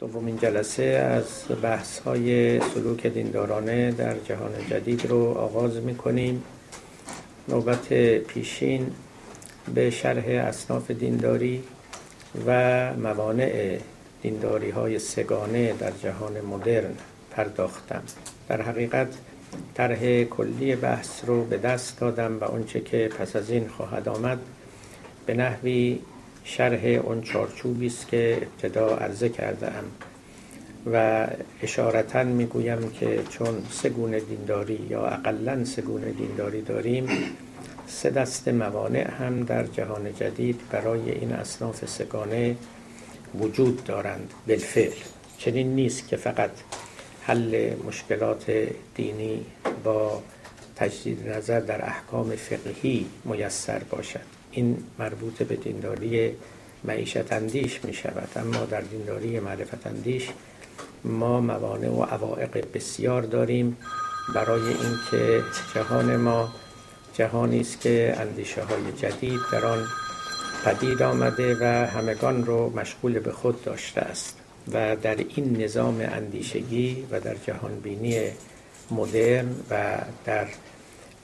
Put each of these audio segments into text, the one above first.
دومین جلسه از بحث های سلوک دیندارانه در جهان جدید رو آغاز می کنیم نوبت پیشین به شرح اصناف دینداری و موانع دینداری های سگانه در جهان مدرن پرداختم. در حقیقت طرح کلی بحث رو به دست دادم و آنچه که پس از این خواهد آمد به نحوی شرح اون چارچوبی است که ابتدا عرضه کرده ام و اشارتا می‌گویم که چون سه گونه دینداری یا اقلا سه گونه دینداری داریم سه دست موانع هم در جهان جدید برای این اصناف سگانه وجود دارند بالفعل. چنین نیست که فقط حل مشکلات دینی با تجدید نظر در احکام فقهی میسر باشد. این مربوط به دینداری معیشت اندیش می شود اما در دینداری معرفت اندیش ما موانع و عوائق بسیار داریم برای اینکه جهان ما جهانی است که اندیشه های جدید در آن پدید آمده و همگان رو مشغول به خود داشته است و در این نظام اندیشگی و در جهان بینی مدرن و در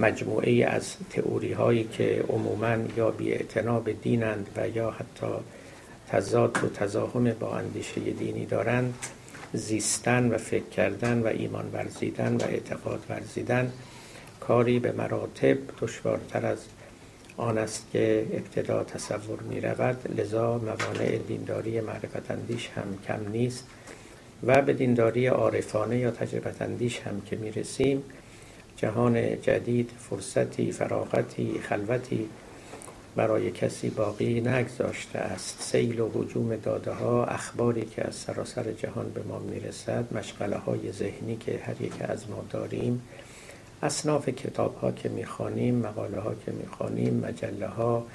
مجموعه از تئوری هایی که عموما یا بی به دینند و یا حتی تضاد و تزاهم با اندیشه دینی دارند زیستن و فکر کردن و ایمان ورزیدن و اعتقاد ورزیدن کاری به مراتب دشوارتر از آن است که ابتدا تصور می رود لذا موانع دینداری معرفت اندیش هم کم نیست و به دینداری عارفانه یا تجربت اندیش هم که می رسیم جهان جدید فرصتی فراغتی خلوتی برای کسی باقی نگذاشته است. سیل و حجوم داده ها اخباری که از سراسر جهان به ما می‌رسد مشغله های ذهنی که هر یک از ما داریم اصناف کتاب ها که می‌خوانیم مقاله ها که می‌خوانیم مجله ها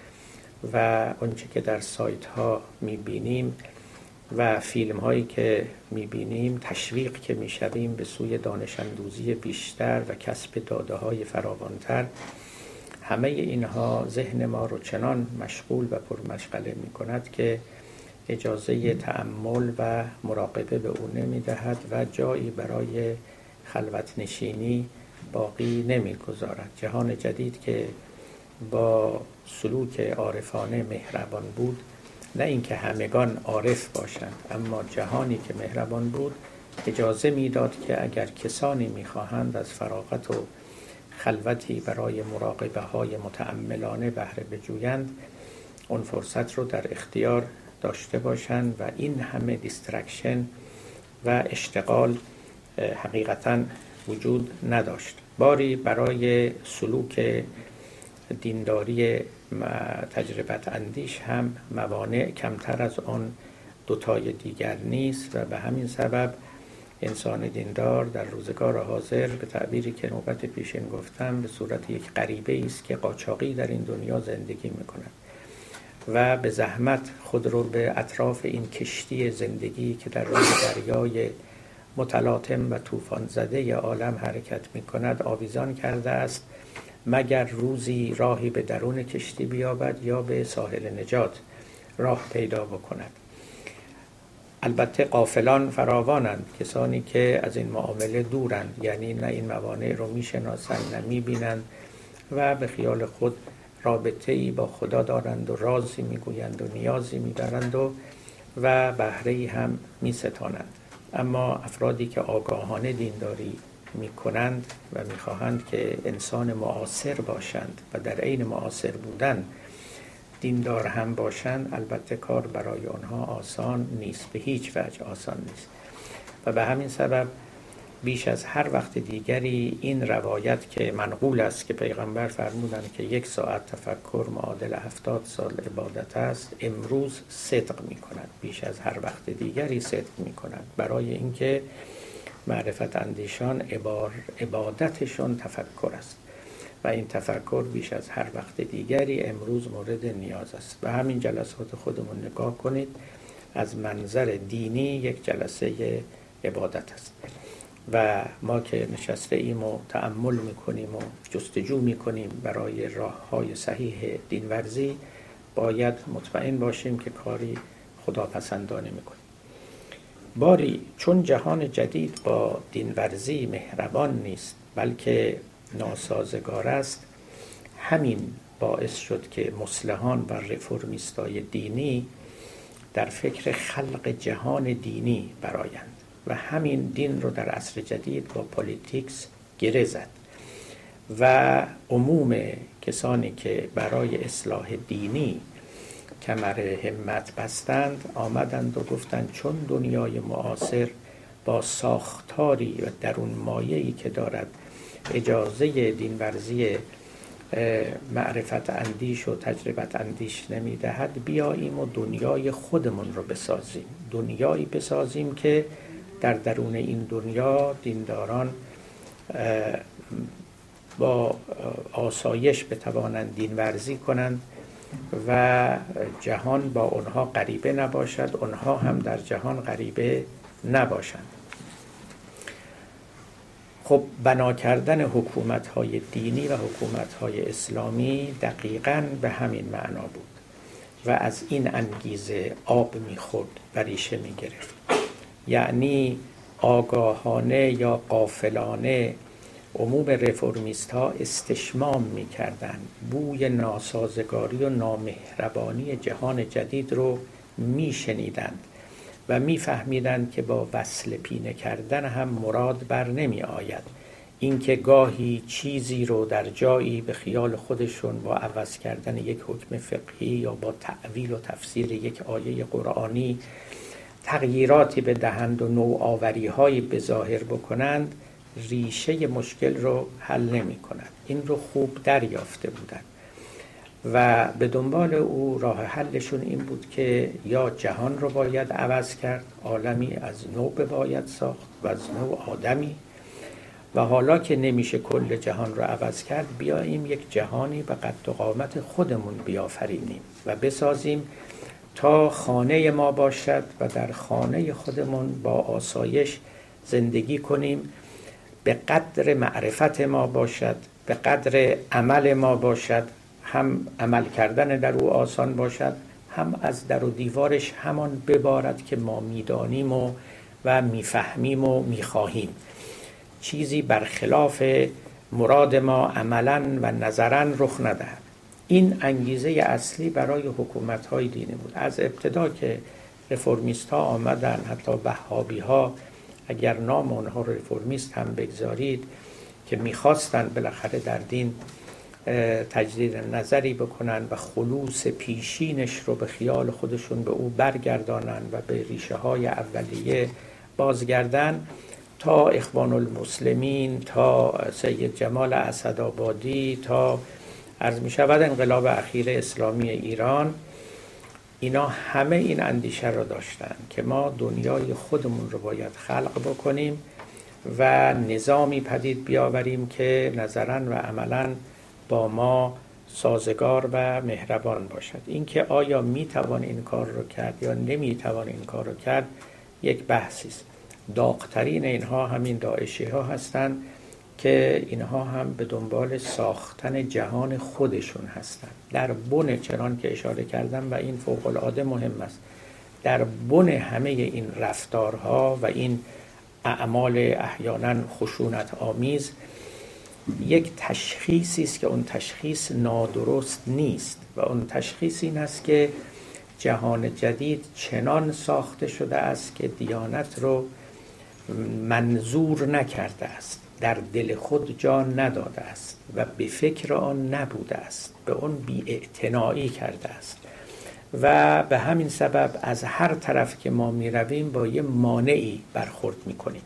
و آنچه که در سایت ها می‌بینیم و فیلم هایی که می‌بینیم تشویق که می‌شویم به سوی دانش اندوزی بیشتر و کسب داده های فراوانتر همه اینها ذهن ما رو چنان مشغول و پرمشغله می کند که اجازه تعمل و مراقبه به او نمی دهد و جایی برای خلوت نشینی باقی نمی گذارد جهان جدید که با سلوک عارفانه مهربان بود نه اینکه همگان عارف باشند اما جهانی که مهربان بود اجازه می‌داد که اگر کسانی می‌خواهند از فراغت و خلوتی برای مراقبه های متأملانه بهره بجویند اون فرصت رو در اختیار داشته باشند و این همه distraction و اشتغال حقیقتا وجود نداشت. باری برای سلوک دینداری تجربت اندیش هم موانع کمتر از آن دوتای دیگر نیست و به همین سبب انسان دیندار در روزگار حاضر به تعبیری که نوبت پیشین گفتم به صورت یک غریبه است که قاچاقی در این دنیا زندگی می‌کند و به زحمت خود رو به اطراف این کشتی زندگی که در روی دریای متلاطم و طوفان زده عالم حرکت می کند آویزان کرده است مگر روزی راهی به درون کشتی بیابد یا به ساحل نجات راه پیدا بکند. البته قافلان فراوانند کسانی که از این معامله دورند یعنی نه این موانع رو می‌شناسند نه می‌بینند و به خیال خود رابطه ای با خدا دارند و رازی می‌گویند و نیازی میدارند و و بهره هم میستانند. اما افرادی که آگاهانه دینداری می کنند و می‌خواهند که انسان معاصر باشند و در عین معاصر بودن دیندار هم باشند البته کار برای آنها آسان نیست به هیچ وجه آسان نیست. و به همین سبب بیش از هر وقت دیگری این روایت که منقول است که پیغمبر فرمودند که یک ساعت تفکر معادل هفتاد سال عبادت است امروز صدق می کند بیش از هر وقت دیگری صدق می کند برای اینکه معرفت اندیشان عبار عبادتشان تفکر است. و این تفکر بیش از هر وقت دیگری امروز مورد نیاز است. و همین جلسات خودمون نگاه کنید. از منظر دینی یک جلسه عبادت است. و ما که نشسته ایم و تعمل می‌کنیم و جستجو می‌کنیم برای راه های صحیح دینورزی باید مطمئن باشیم که کاری خداپسندانه می‌کنیم. باری چون جهان جدید با دینورزی مهربان نیست بلکه ناسازگار است. همین باعث شد که مصلحان و رفرمیستای دینی در فکر خلق جهان دینی برایند و همین دین رو در عصر جدید با politics گره زد و عموم کسانی که برای اصلاح دینی کمر همت بستند آمدند و گفتند چون دنیای معاصر با ساختاری و درون مایه‌ای که دارد اجازه دینورزی معرفت اندیش و تجربت اندیش نمی‌دهد بیاییم و دنیای خودمون رو بسازیم. دنیایی بسازیم که در درون این دنیا دینداران با آسایش بتوانند دین ورزی کنند. و جهان با آنها غریبه نباشد آنها هم در جهان غریبه نباشند. خب بنا کردن حکومت های دینی و حکومت های اسلامی دقیقا به همین معنا بود و از این انگیزه آب می‌خورد و ریشه می‌گرفت. یعنی آگاهانه یا قافلانه عموم رفرمیست ها استشمام می‌کردند. بوی ناسازگاری و نامهربانی جهان جدید رو میشنیدند و میفهمیدند که با وصل پینه کردن هم مراد بر نمی آید اینکه گاهی چیزی رو در جایی به خیال خودشون با عوض کردن یک حکم فقهی یا با تعویل و تفسیر یک آیه قرآنی تغییراتی بدهند و نوآوری هایی به ظاهر بکنند ریشه مشکل رو حل نمی کند. این رو خوب دریافته بودند و به دنبال او راه حلشون این بود که یا جهان رو باید عوض کرد عالمی از نو باید ساخت و از نو آدمی. و حالا که نمیشه کل جهان رو عوض کرد بیاییم یک جهانی به قد و قامت خودمون بیافرینیم و بسازیم تا خانه ما باشد و در خانه خودمون با آسایش زندگی کنیم به قدر معرفت ما باشد به قدر عمل ما باشد. هم عمل کردن در او آسان باشد هم از در و دیوارش همان ببارد که ما می‌دانیم و و می‌فهمیم و می‌خواهیم. چیزی برخلاف مراد ما عملا و نظرا رخ ندهد. این انگیزه اصلی برای حکومت های دینی بود. از ابتدا که رفرمیست ها آمدن حتی بهابی ها اگر نام آنها رفرمیست هم بگذارید که می‌خواستند بالاخره در دین تجدید نظری بکنن و خلوص پیشینش رو به خیال خودشون به او برگردانن و به ریشه های اولیه بازگردن تا اخوان المسلمین تا سید جمال اسدآبادی تا عرض می شود انقلاب اخیر اسلامی ایران. اینا همه این اندیشه رو داشتن که ما دنیای خودمون رو باید خلق بکنیم و نظامی پدید بیاوریم که نظرا و عملا با ما سازگار و مهربان باشد. اینکه آیا می توان این کار رو کرد یا نمی توان این کار رو کرد یک بحثی است. داغترین اینها همین داعشی ها هستند که اینها هم به دنبال ساختن جهان خودشون هستند در بن چنان که اشاره کردم و این فوق العاده مهم است. در بن همه این رفتارها و این اعمال احیانا خشونت آمیز یک تشخیصی است که اون تشخیص نادرست نیست و اون تشخیص این است که جهان جدید چنان ساخته شده است که دیانت رو منظور نکرده است. در دل خود جان نداده است و به فکر آن نبوده است به آن بی کرده است. و به همین سبب از هر طرف که ما می رویم با یه مانعی برخورد می کنیم.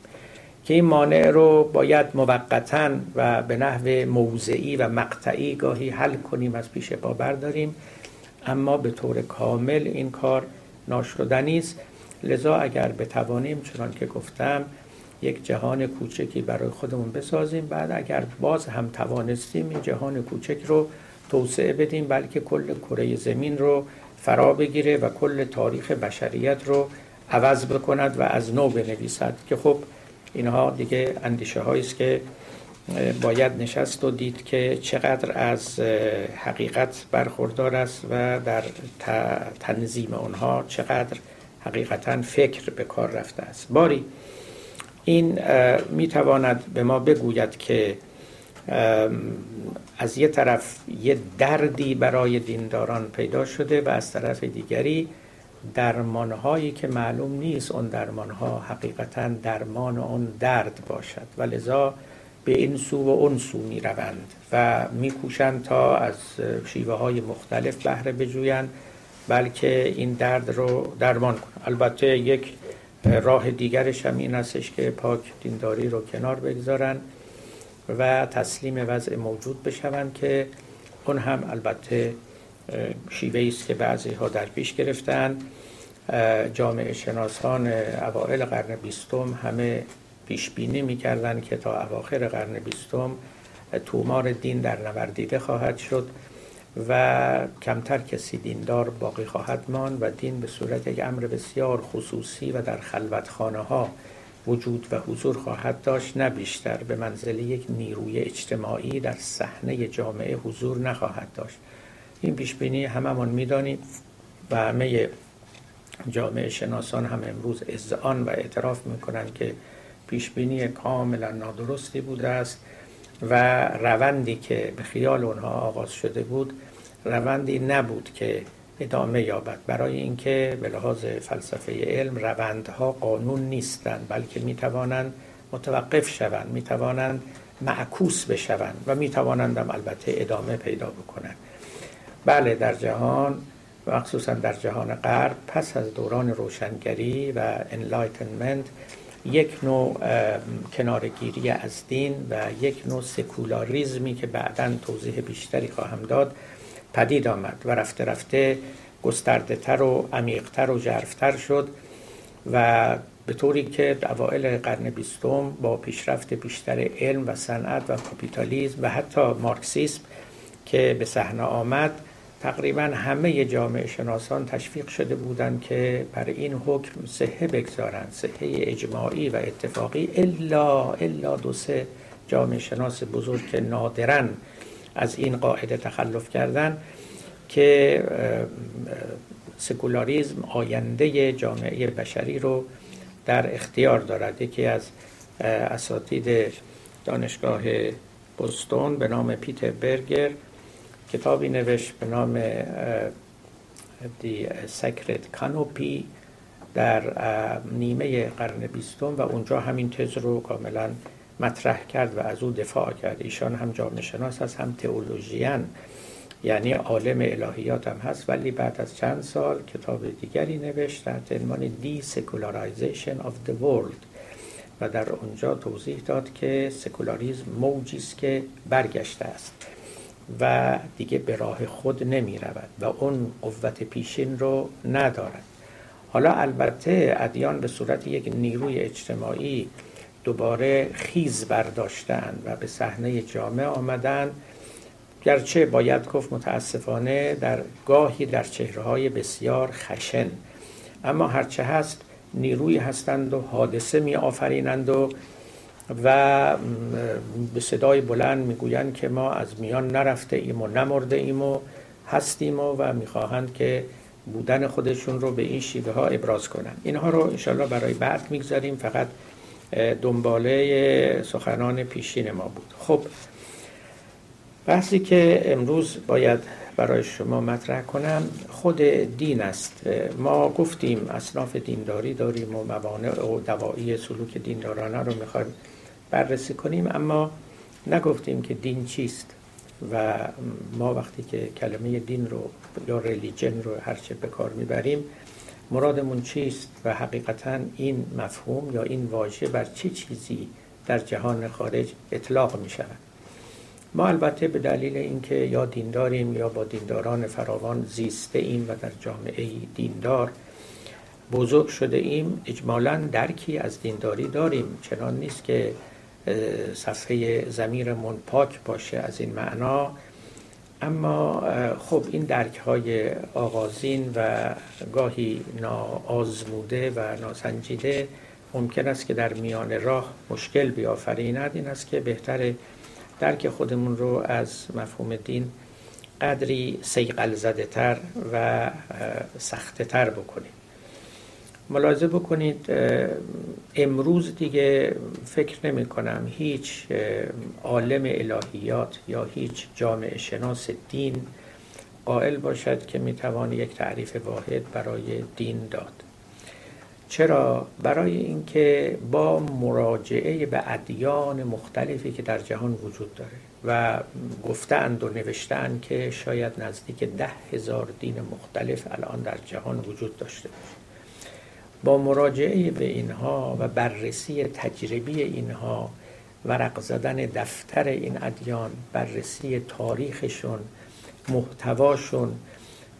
که این مانع رو باید موقتا و به نحو موضعی و مقطعی گاهی حل کنیم از پیش پا برداریم. اما به طور کامل این کار ناشدنی است. لذا اگر بتوانیم چنان که گفتم یک جهان کوچکی برای خودمون بسازیم. بعد اگر باز هم توانستیم این جهان کوچک رو توسعه بدیم بلکه کل کره زمین رو فرا بگیره و کل تاریخ بشریت رو عوض بکند و از نو بنویسد. که خب اینها دیگه اندیشه است که باید نشست و دید که چقدر از حقیقت برخوردار است و در تنظیم اونها چقدر حقیقتا فکر به کار رفته است. باری این می‌تواند به ما بگوید که از یه طرف یه دردی برای دینداران پیدا شده و از طرف دیگری درمانهایی که معلوم نیست اون درمانها حقیقتا درمان اون درد باشد. و لذا به این سو و اون سو می روند و می کوشند تا از شیوه های مختلف بهره بجویند بلکه این درد رو درمان کنند. البته یک راه دیگرش هم این استش که پاک دینداری رو کنار بگذارن و تسلیم وضع موجود بشوند که اون هم البته شیوه است که بعضی ها در پیش گرفتن. جامعه شناسان اوائل قرن بیستم همه پیش بینی می‌کردن که تا اواخر قرن بیستم تومار دین در نوردیده خواهد شد. و کمتر کسی دیندار باقی خواهد ماند و دین به صورت یک امر بسیار خصوصی و در خلوتخانه ها وجود و حضور خواهد داشت نه بیشتر. به منزله یک نیروی اجتماعی در صحنه جامعه حضور نخواهد داشت. این پیش بینی هممون می‌دانیم و همه جامعه شناسان هم امروز اذعان و اعتراف می‌کنند که پیش بینی کاملا نادرستی بوده است و روندی که به خیال اونها آغاز شده بود روندی نبود که ادامه یابد. برای اینکه به لحاظ فلسفه علم روندها قانون نیستند بلکه می توانند متوقف شوند می توانند معکوس بشوند و می توانند هم البته ادامه پیدا بکنند. بله در جهان و خصوصا در جهان غرب پس از دوران روشنگری و enlightenment یک نوع کنارگیری از دین و یک نوع سکولاریزمی که بعدا توضیح بیشتری خواهم داد پدید آمد و رفته رفته گسترده تر و عمیقتر و ژرفتر شد و به طوری که اوائل قرن بیستم با پیشرفت بیشتر علم و صنعت و کاپیتالیزم و حتی مارکسیسم که به صحنه آمد تقریبا همه جامعه شناسان تشویق شده بودند که بر این حکم صحه بگذارند صحه اجماعی و اتفاقی الا الا دو سه جامعه شناس بزرگ که نادرن از این قاعده تخلف کردن که سکولاریزم آینده جامعه بشری رو در اختیار دارد. یکی از اساتید دانشگاه بوستون به نام پیتر برگر کتابی نوشت به نام دی سکرت کانوپی در نیمه قرن بیستم و اونجا همین تز رو کاملا مطرح کرد و از او دفاع کرد. ایشان هم جامعه شناس هست هم تئولوژیان یعنی عالم الهیات هم هست. ولی بعد از چند سال کتاب دیگری نوشت تحت عنوان Desecularization of the world. و در اونجا توضیح داد که سکولاریزم موجی است که برگشته است و دیگه به راه خود نمی رود و اون قوت پیشین رو ندارد. حالا البته ادیان به صورت یک نیروی اجتماعی دوباره خیز برداشتن و به صحنه جامعه آمدن. گرچه باید گفت متاسفانه در گاهی در چهره های بسیار خشن. اما هرچه هست نیروی هستند و حادثه می آفرینند و و به صدای بلند می‌گویند که ما از میان نرفته ایم و نمرده ایم و هستیم و, و می‌خواهند که بودن خودشون رو به این شیوه ها ابراز کنند. اینها رو انشالله برای بعد می‌گذاریم. فقط دنباله سخنان پیشین ما بود. خب بحثی که امروز باید برای شما مطرح کنم خود دین است. ما گفتیم اصناف دینداری داریم و موانع و دوایی سلوک دیندارانه رو می‌خوایم بررسی کنیم اما نگفتیم که دین چیست و ما وقتی که کلمه دین رو یا ریلیجن رو هرچه به کار می‌بریم مرادمون چیست و حقیقتا این مفهوم یا این واژه بر چه چی چیزی در جهان خارج اطلاق می شود ما البته به دلیل اینکه یا دینداریم یا با دینداران فراوان زیسته ایم و در جامعه دیندار بزرگ شده ایم اجمالا درکی از دینداری داریم. چنان نیست که صفحه زمیرمون پاک باشه از این معنا. اما خب این درک های آغازین و گاهی ناآزموده و ناسنجیده ممکن است که در میان راه مشکل بیافریند این است که بهتر درک خودمون رو از مفهوم دین قدری سیقل زده تر و سخته تر بکنیم. ملاحظه بکنید امروز دیگه فکر نمی کنم هیچ عالم الهیات یا هیچ جامعه شناس دین قائل باشد که می‌توان یک تعریف واحد برای دین داد. چرا؟ برای اینکه با مراجعه به ادیان مختلفی که در جهان وجود داره و گفتند و نوشتند که شاید نزدیک ده هزار دین مختلف الان در جهان وجود داشته باشه با مراجعه به اینها و بررسی تجربی اینها ورق زدن دفتر این ادیان بررسی تاریخشون محتواشون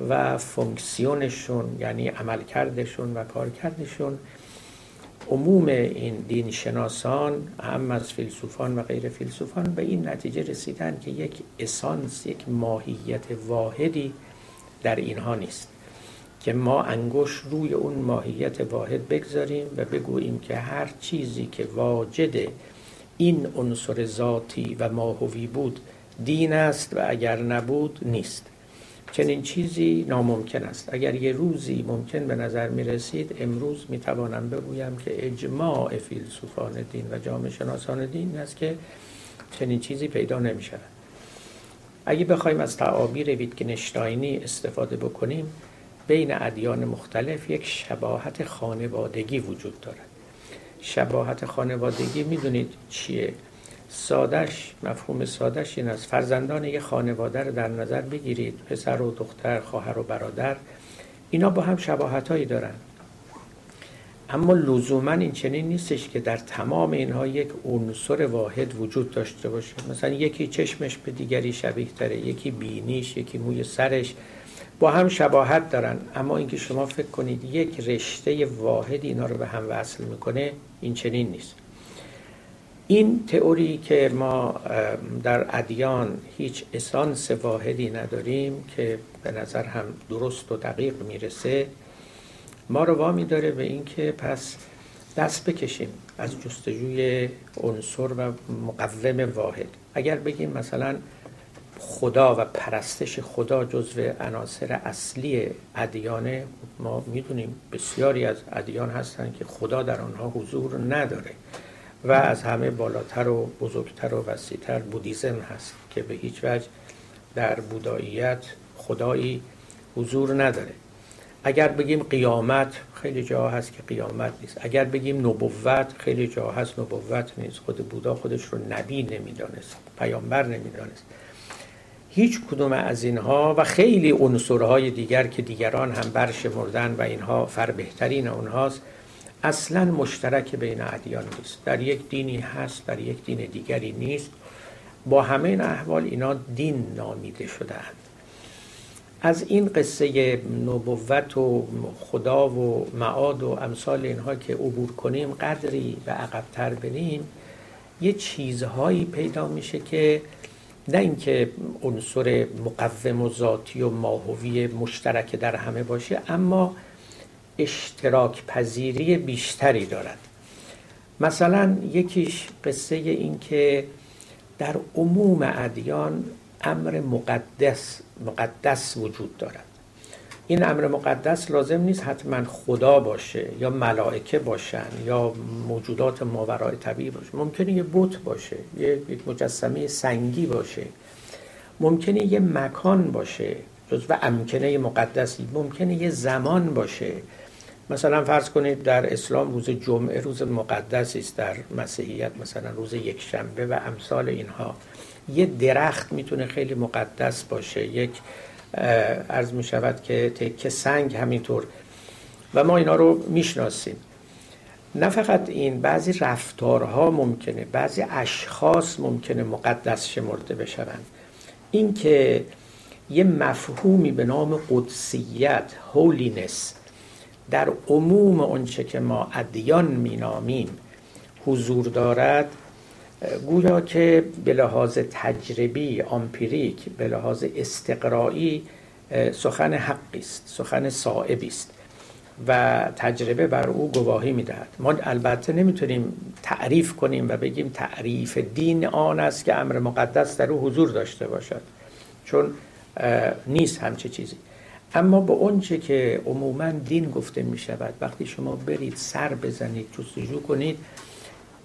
و فونکسیونشون یعنی عملکردشون و کارکردشون. عموم این دین شناسان هم از فیلسوفان و غیر فیلسوفان به این نتیجه رسیدن که یک اسانس یک ماهیت واحدی در اینها نیست. که ما انگوش روی اون ماهیت واحد بگذاریم و بگوییم که هر چیزی که واجد این عنصر ذاتی و ماهوی بود دین است و اگر نبود نیست. چنین چیزی ناممکن است. اگر یه روزی ممکن به نظر می رسید امروز می توانم بگویم که اجماع فیلسوفان دین و جامعه شناسان دین است که چنین چیزی پیدا نمی شود اگه بخوایم از تعابیر ویتگنشتاینی استفاده بکنیم بین ادیان مختلف یک شباهت خانوادگی وجود دارد. شباهت خانوادگی می‌دونید چیه؟ سادش مفهوم سادش این است. فرزندان یک خانواده رو در نظر بگیرید. پسر و دختر خواهر و برادر اینا با هم شباهت هایی دارن. اما لزوما این چنین نیستش که در تمام اینها یک عنصر واحد وجود داشته باشه. مثلا یکی چشمش به دیگری شبیه تره یکی بینیش یکی موی سرش. با هم شباهت دارن اما اینکه شما فکر کنید یک رشته واحد اینا رو به هم وصل می‌کنه این چنین نیست. این تئوری که ما در ادیان هیچ اسانس واحدی نداریم که به نظر هم درست و دقیق می‌رسه ما رو وامی داره به اینکه پس دست بکشیم از جستجوی عنصر و مقوم واحد. اگر بگیم مثلا خدا و پرستش خدا جزو عناصر اصلی ادیانه ما می‌دونیم بسیاری از ادیان هستند که خدا در آنها حضور نداره و از همه بالاتر و بزرگتر و وسیعتر بودیزم هست که به هیچ وجه در بوداییت خدایی حضور نداره. اگر بگیم قیامت خیلی جا هست که قیامت نیست. اگر بگیم نبوت خیلی جا هست نبوت نیست. خود بودا خودش رو نبی نمی‌دانست پیامبر نمی‌دانست. هیچ کدوم از اینها و خیلی عنصرهای دیگر که دیگران هم برشمردن و اینها فر بهترین اونهاست اصلا مشترک بین ادیان نیست. در یک دینی هست در یک دین دیگری نیست. با همه این احوال اینا دین نامیده شدهاند. از این قصه نبوت و خدا و معاد و امثال اینها که عبور کنیم قدری و عقبتر بریم یه چیزهایی پیدا میشه که نه اینکه عنصر مقوم و ذاتی و ماهوی مشترک در همه باشه اما اشتراک پذیری بیشتری دارد. مثلا یکیش قصه این که در عموم ادیان امر مقدس مقدس وجود دارد. این امر مقدس لازم نیست حتما خدا باشه یا ملائکه باشن یا موجودات ماورای طبیعی باشه. ممکنه یه بت باشه یه مجسمه سنگی باشه. ممکنه یه مکان باشه جزو امکنه مقدسی. ممکنه یه زمان باشه. مثلا فرض کنید در اسلام روز جمعه روز مقدسی است در مسیحیت مثلا روز یک شنبه و امثال اینها. یه درخت می‌تونه خیلی مقدس باشه یک عرض می شود که تکه سنگ همینطور. و ما اینا رو می‌شناسیم. نه فقط این بعضی رفتارها ممکنه بعضی اشخاص ممکنه مقدس شمرده بشوند. این که یه مفهومی به نام قدسیت هولینس در عموم آنچه که ما ادیان مینامیم حضور دارد گویا که به لحاظ تجربی آمپیریک به لحاظ استقرایی سخن حقی است سخن صائبی است و تجربه بر او گواهی می‌دهد. ما البته نمی‌تونیم تعریف کنیم و بگیم تعریف دین آن است که امر مقدس در او حضور داشته باشد چون نیست همچه چیزی. اما به اونچه که عموما دین گفته می شود وقتی شما برید سر بزنید جستجو کنید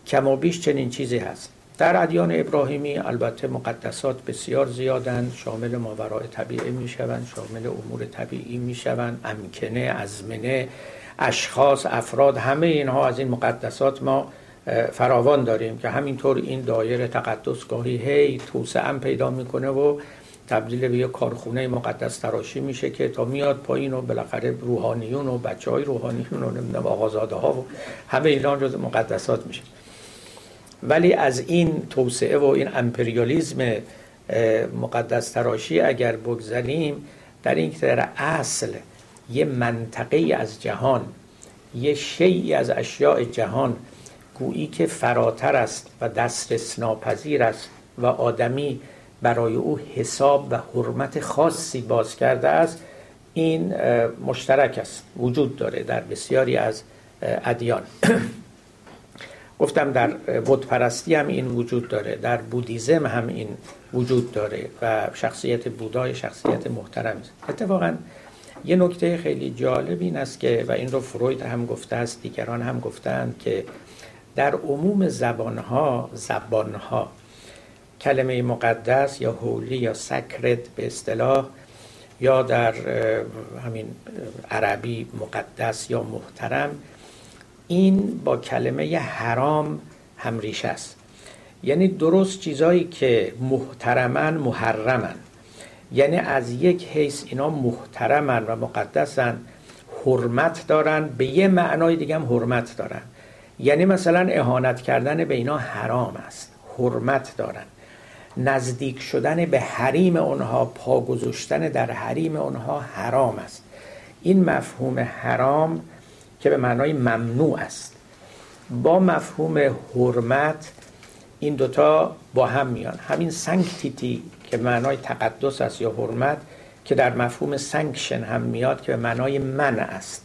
کم و بیش چنین چیزی هست. در ادیان ابراهیمی البته مقدسات بسیار زیادند. شامل ماورای طبیعه می شوند شامل امور طبیعی می شوند امکنه ازمنه اشخاص افراد همه اینها از این مقدسات ما فراوان داریم که همینطور این دایره تقدس گاهی هی توسعه پیدا می‌کنه و تبدیل به یک کارخونه مقدس تراشی میشه که تا میاد پایین و بالاخره روحانیون و بچه های روحانیون و نمی‌دونم آقازاده ها و همه اینا جز مقدسات میشه. ولی از این توسعه و این امپریالیزم مقدس تراشی اگر بگذاریم در این در اصل یه منطقه از جهان یه شیعی از اشیاء جهان گویی که فراتر است و دسترس ناپذیر است و آدمی برای او حساب و حرمت خاصی باز کرده است این مشترک است وجود داره در بسیاری از ادیان. گفتم در بود پرستی هم این وجود داره در بودیزم هم این وجود داره و شخصیت بودای شخصیت محترم است. اتفاقا یه نکته خیلی جالب این است که و این رو فروید هم گفته است دیگران هم گفتند که در عموم زبانها زبانها کلمه مقدس یا هولی یا سکرت به اصطلاح یا در همین عربی مقدس یا محترم این با کلمه حرام هم ریشه است. یعنی درست چیزایی که محترمن محرمن. یعنی از یک حیث اینا محترمن و مقدسن حرمت دارن به یه معنای دیگه هم حرمت دارن. یعنی مثلا اهانت کردن به اینا حرام است حرمت دارن. نزدیک شدن به حریم اونها پا گذاشتن در حریم اونها حرام است. این مفهوم حرام که به معنای ممنوع است. با مفهوم حرمت این دوتا با هم میان. همین sanctity که معنای تقدس است یا حرمت که در مفهوم sanction هم میاد که به معنای منع است.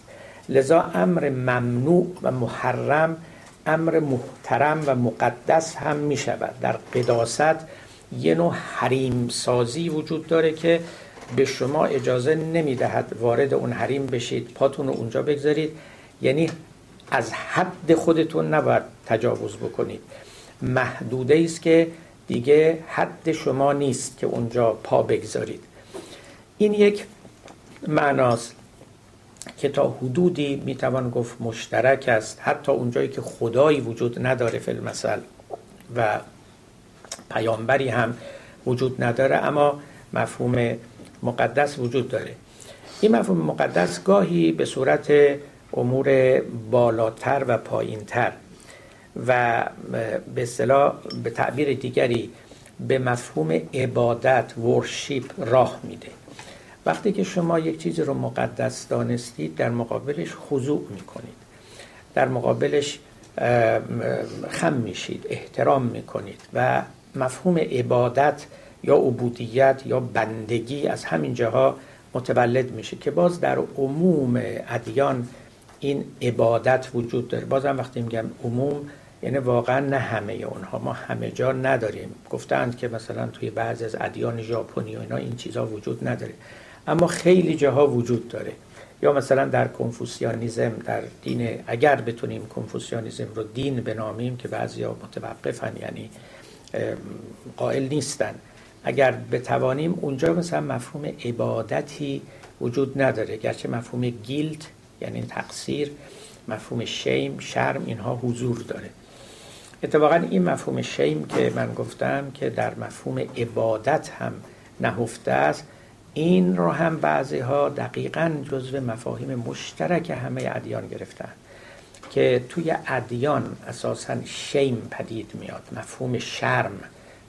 لذا امر ممنوع و محرم امر محترم و مقدس هم می شود در قداست یه نوع حریم سازی وجود داره که به شما اجازه نمی دهد وارد اون حریم بشید. پاتون رو اونجا بگذارید. یعنی از حد خودتون نباید تجاوز بکنید. محدوده است که دیگه حد شما نیست که اونجا پا بگذارید. این یک معناست که تا حدودی می‌توان گفت مشترک است. حتی اونجایی که خدایی وجود نداره فی المثل و پیامبری هم وجود نداره اما مفهوم مقدس وجود داره. این مفهوم مقدس گاهی به صورت امور بالاتر و پایینتر. و به اصطلاح به تعبیر دیگری به مفهوم عبادت ورشیپ راه میده. وقتی که شما یک چیزی رو مقدس دانستید در مقابلش خضوع می‌کنید. در مقابلش خم میشید احترام می‌کنید و مفهوم عبادت یا عبودیت یا بندگی از همین جاها متولد میشه که باز در عموم ادیان این عبادت وجود داره. بازم وقتی میگم عموم یعنی واقعا نه همه اونها. ما همه جا نداریم. گفتند که مثلا توی بعضی از ادیان ژاپنی و اینا این چیزها وجود نداره. اما خیلی جاها وجود داره. یا مثلا در کنفوسیانیزم در دین اگر بتونیم کنفوسیانیزم رو دین بنامیم که بعضیا متوقفن یعنی قائل نیستن. اگر بتوانیم اونجا مثلا مفهوم عبادتی وجود نداره. گرچه مفهوم گیلت یعنی تقصیر مفهوم شیم شرم اینها حضور داره. اتفاقا این مفهوم شیم که من گفتم که در مفهوم عبادت هم نهفته است این رو هم بعضی ها دقیقا جزو مفاهیم مشترک همه ادیان گرفتن که توی ادیان اساسا شیم پدید میاد مفهوم شرم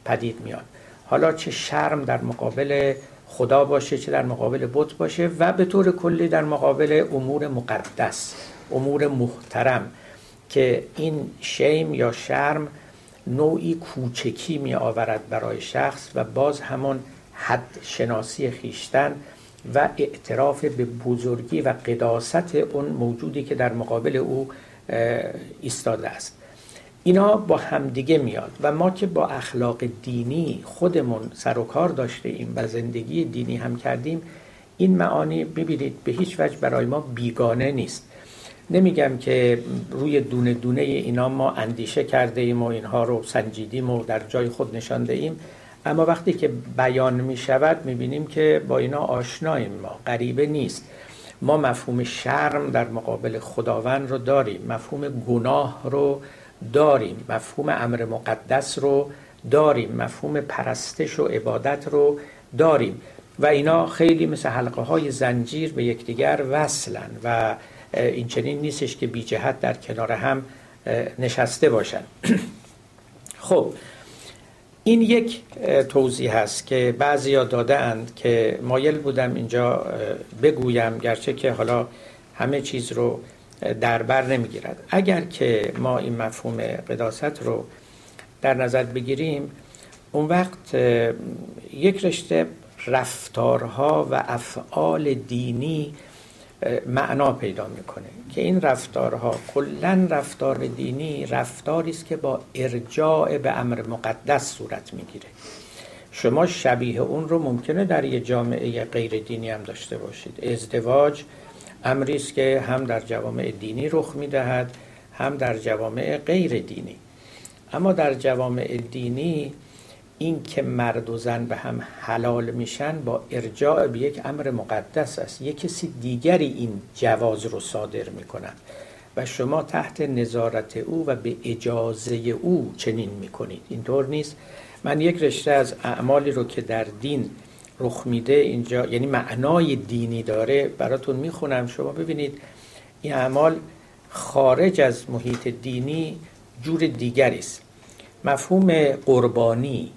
پدید میاد. حالا چه شرم در مقابل خدا باشه چه در مقابل بت باشه و به طور کلی در مقابل امور مقدس امور محترم که این شیم یا شرم نوعی کوچکی می آورد برای شخص و باز همون حد شناسی خیشتن و اعتراف به بزرگی و قداست اون موجودی که در مقابل او ایستاده است. اینا با همدیگه میاد و ما که با اخلاق دینی خودمون سر و کار داشته ایم و زندگی دینی هم کردیم این معانی ببینید به هیچ وجه برای ما بیگانه نیست. نمیگم که روی دونه دونه اینا ما اندیشه کرده ایم و اینها رو سنجیدیم و در جای خود نشانده ایم اما وقتی که بیان می شود می بینیم که با اینا آشناییم ما غریبه نیست. ما مفهوم شرم در مقابل خداوند رو داریم مفهوم گناه رو داریم. مفهوم امر مقدس رو داریم. مفهوم پرستش و عبادت رو داریم. و اینا خیلی مثل حلقه های زنجیر به یکدیگر وصلن و این چنین نیستش که بی جهت در کنار هم نشسته باشن. خب این یک توضیح هست که بعضی ها داده اند که مایل بودم اینجا بگویم گرچه که حالا همه چیز رو در بر نمی‌گیرد. اگر که ما این مفهوم قداست رو در نظر بگیریم اون وقت یک رشته رفتارها و افعال دینی معنا پیدا می‌کنه که این رفتارها کلا رفتار دینی رفتاری است که با ارجاع به امر مقدس صورت می‌گیره. شما شبیه اون رو ممکنه در یه جامعه غیر دینی هم داشته باشید. ازدواج امری است که هم در جوامع دینی رخ می‌دهد هم در جوامع غیر دینی. اما در جوامع دینی این که مرد و زن به هم حلال میشن با ارجاع به یک امر مقدس است. یک کسی دیگری این جواز رو صادر می‌کنن و شما تحت نظارت او و به اجازه او چنین می‌کنید. اینطور نیست. من یک رشته از اعمالی رو که در دین رخ میده اینجا یعنی معنای دینی داره براتون می‌خونم. شما ببینید این اعمال خارج از محیط دینی جور دیگری است. مفهوم قربانی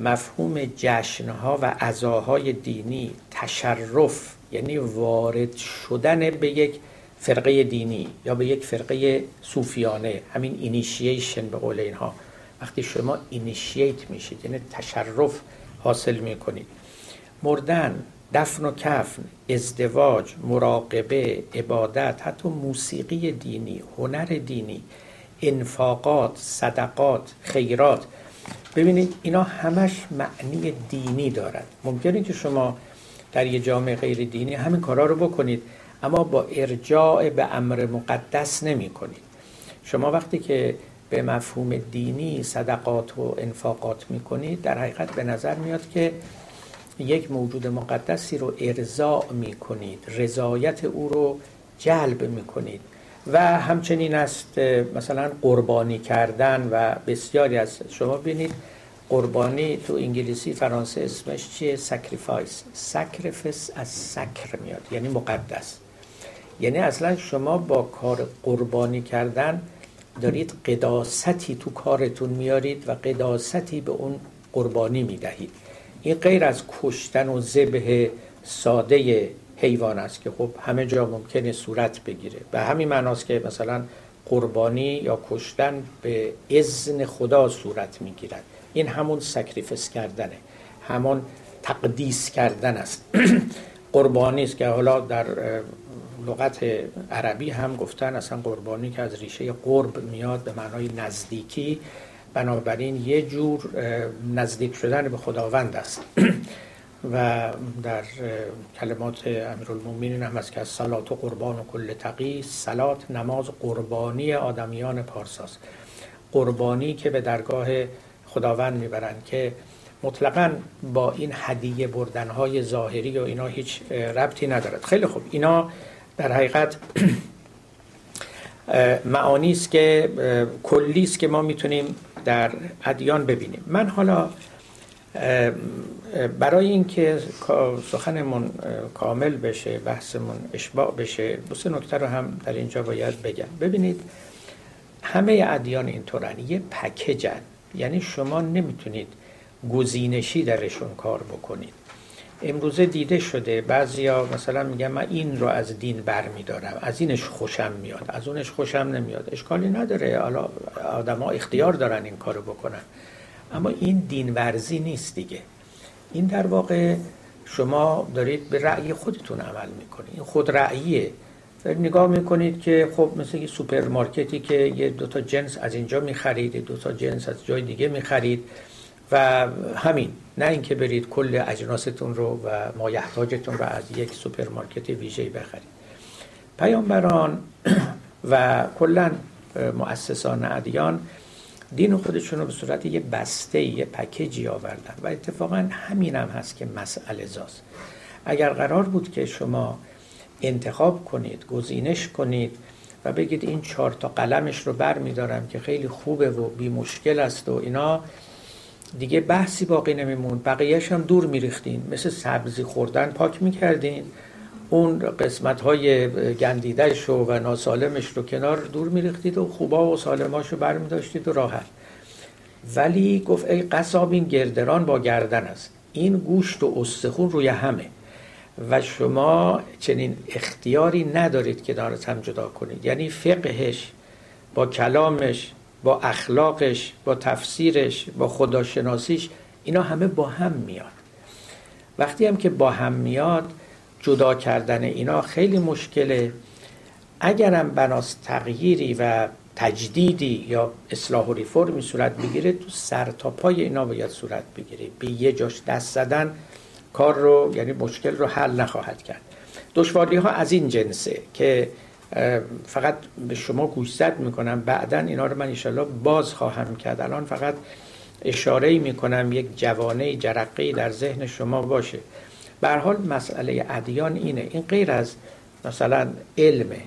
مفهوم جشنها و عزاهای دینی تشرف یعنی وارد شدن به یک فرقه دینی یا به یک فرقه صوفیانه همین اینیشیشن به قول اینها. وقتی شما اینیشیت میشید یعنی تشرف حاصل می‌کنید. مردن دفن و کفن ازدواج مراقبه عبادت حتی موسیقی دینی هنر دینی انفاقات صدقات خیرات. ببینید اینا همش معنی دینی دارد ممکنه که شما در یه جامعه غیر دینی همین کارا رو بکنید اما با ارجاع به امر مقدس نمی کنید شما وقتی که به مفهوم دینی صدقات و انفاقات می کنید در حقیقت به نظر میاد که یک موجود مقدسی رو ارضاء می کنید رضایت او رو جلب می کنید و همچنین است مثلا قربانی کردن و بسیاری از شما بینید قربانی تو انگلیسی فرانسه اسمش چیه؟ sacrifice sacrifice از sacré میاد یعنی مقدس. یعنی اصلا شما با کار قربانی کردن دارید قداستی تو کارتون میارید و قداستی به اون قربانی می‌دهید. این غیر از کشتن و ذبح ساده حیوان است که خب همه جا ممکنه صورت بگیره. به همین معناست که مثلا قربانی یا کشتن به اذن خدا صورت می‌گیرد. این همون سکریفس کردنه. همون تقدیس کردن است. قربانی است که حالا در لغت عربی هم گفتن اصلا قربانی که از ریشه قرب میاد به معنای نزدیکی. بنابراین یه جور نزدیک شدن به خداوند است. و در کلمات امیرالمومنین هم است که از سلات و قربان و کل تقی سلات نماز قربانی آدمیان پارساست قربانی که به درگاه خداوند می‌برند که مطلقا با این هدیه بردنهای ظاهری و اینا هیچ ربطی ندارد. خیلی خوب. اینا در حقیقت معانی است که کلی است که ما می‌تونیم در ادیان ببینیم. من حالا برای اینکه سخنمون کامل بشه بحثمون اشباع بشه دو سه نکته رو هم در اینجا باید بگم. ببینید همه ادیان اینطورن. یه پکیجن. یعنی شما نمی‌تونید گزینشی درشون کار بکنید. امروزه دیده شده. بعضیا مثلا میگن من این رو از دین برمیدارم. از اینش خوشم میاد. از اونش خوشم نمیاد. اشکالی نداره. حالا آدما اختیار دارن این کارو بکنن. اما این دین ورزی نیست دیگه. این در واقع شما دارید به رأی خودتون عمل می‌کنید. این خود رأیه. دارید نگاه می‌کنید که خب مثل یه سوپرمارکتی که یه دوتا جنس از اینجا می‌خرید دو تا جنس از جای دیگه می‌خرید. و همین نه اینکه برید کل اجناستون رو و مایحتاجتون رو از یک سوپرمارکت ویژه‌ای بخرید. پیامبران و کلا مؤسسان ادیان دین خودشون رو به صورت یه بسته یه package ی آوردن و اتفاقا همین هم هست که مسئله زاست. اگر قرار بود که شما انتخاب کنید گزینش کنید و بگید این چهار تا قلمش رو بر میدارم که خیلی خوبه و بی مشکل است و اینا دیگه بحثی باقی نمیمون بقیهش هم دور میریختین. مثل سبزی خوردن پاک می‌کردین. اون قسمت های گندیدهش و ناسالمش رو کنار دور میریختید و خوبا و سالماش رو برمی داشتید و راحت ولی گفت ای قصاب این گردران با گردن است. این گوشت و استخون روی همه. و شما چنین اختیاری ندارید که دارت هم جدا کنید. یعنی فقهش با کلامش با اخلاقش با تفسیرش با خداشناسیش اینا همه با هم میاد. وقتی هم که با هم میاد جدا کردن اینا خیلی مشکله. اگرم بناس تغییری و تجدیدی یا اصلاح و ریفورمی صورت بگیره تو سر تا پای اینا باید صورت بگیره. به یه جاش دست زدن کار رو یعنی مشکل رو حل نخواهد کرد. دشواری ها از این جنسه که فقط به شما گوشزد می‌کنم. بعدا اینا رو من انشالله باز خواهم کرد. الان فقط اشاره می‌کنم یک جوانه جرقه در ذهن شما باشه. به حال مسئله ادیان اینه. این غیر از مثلا علمه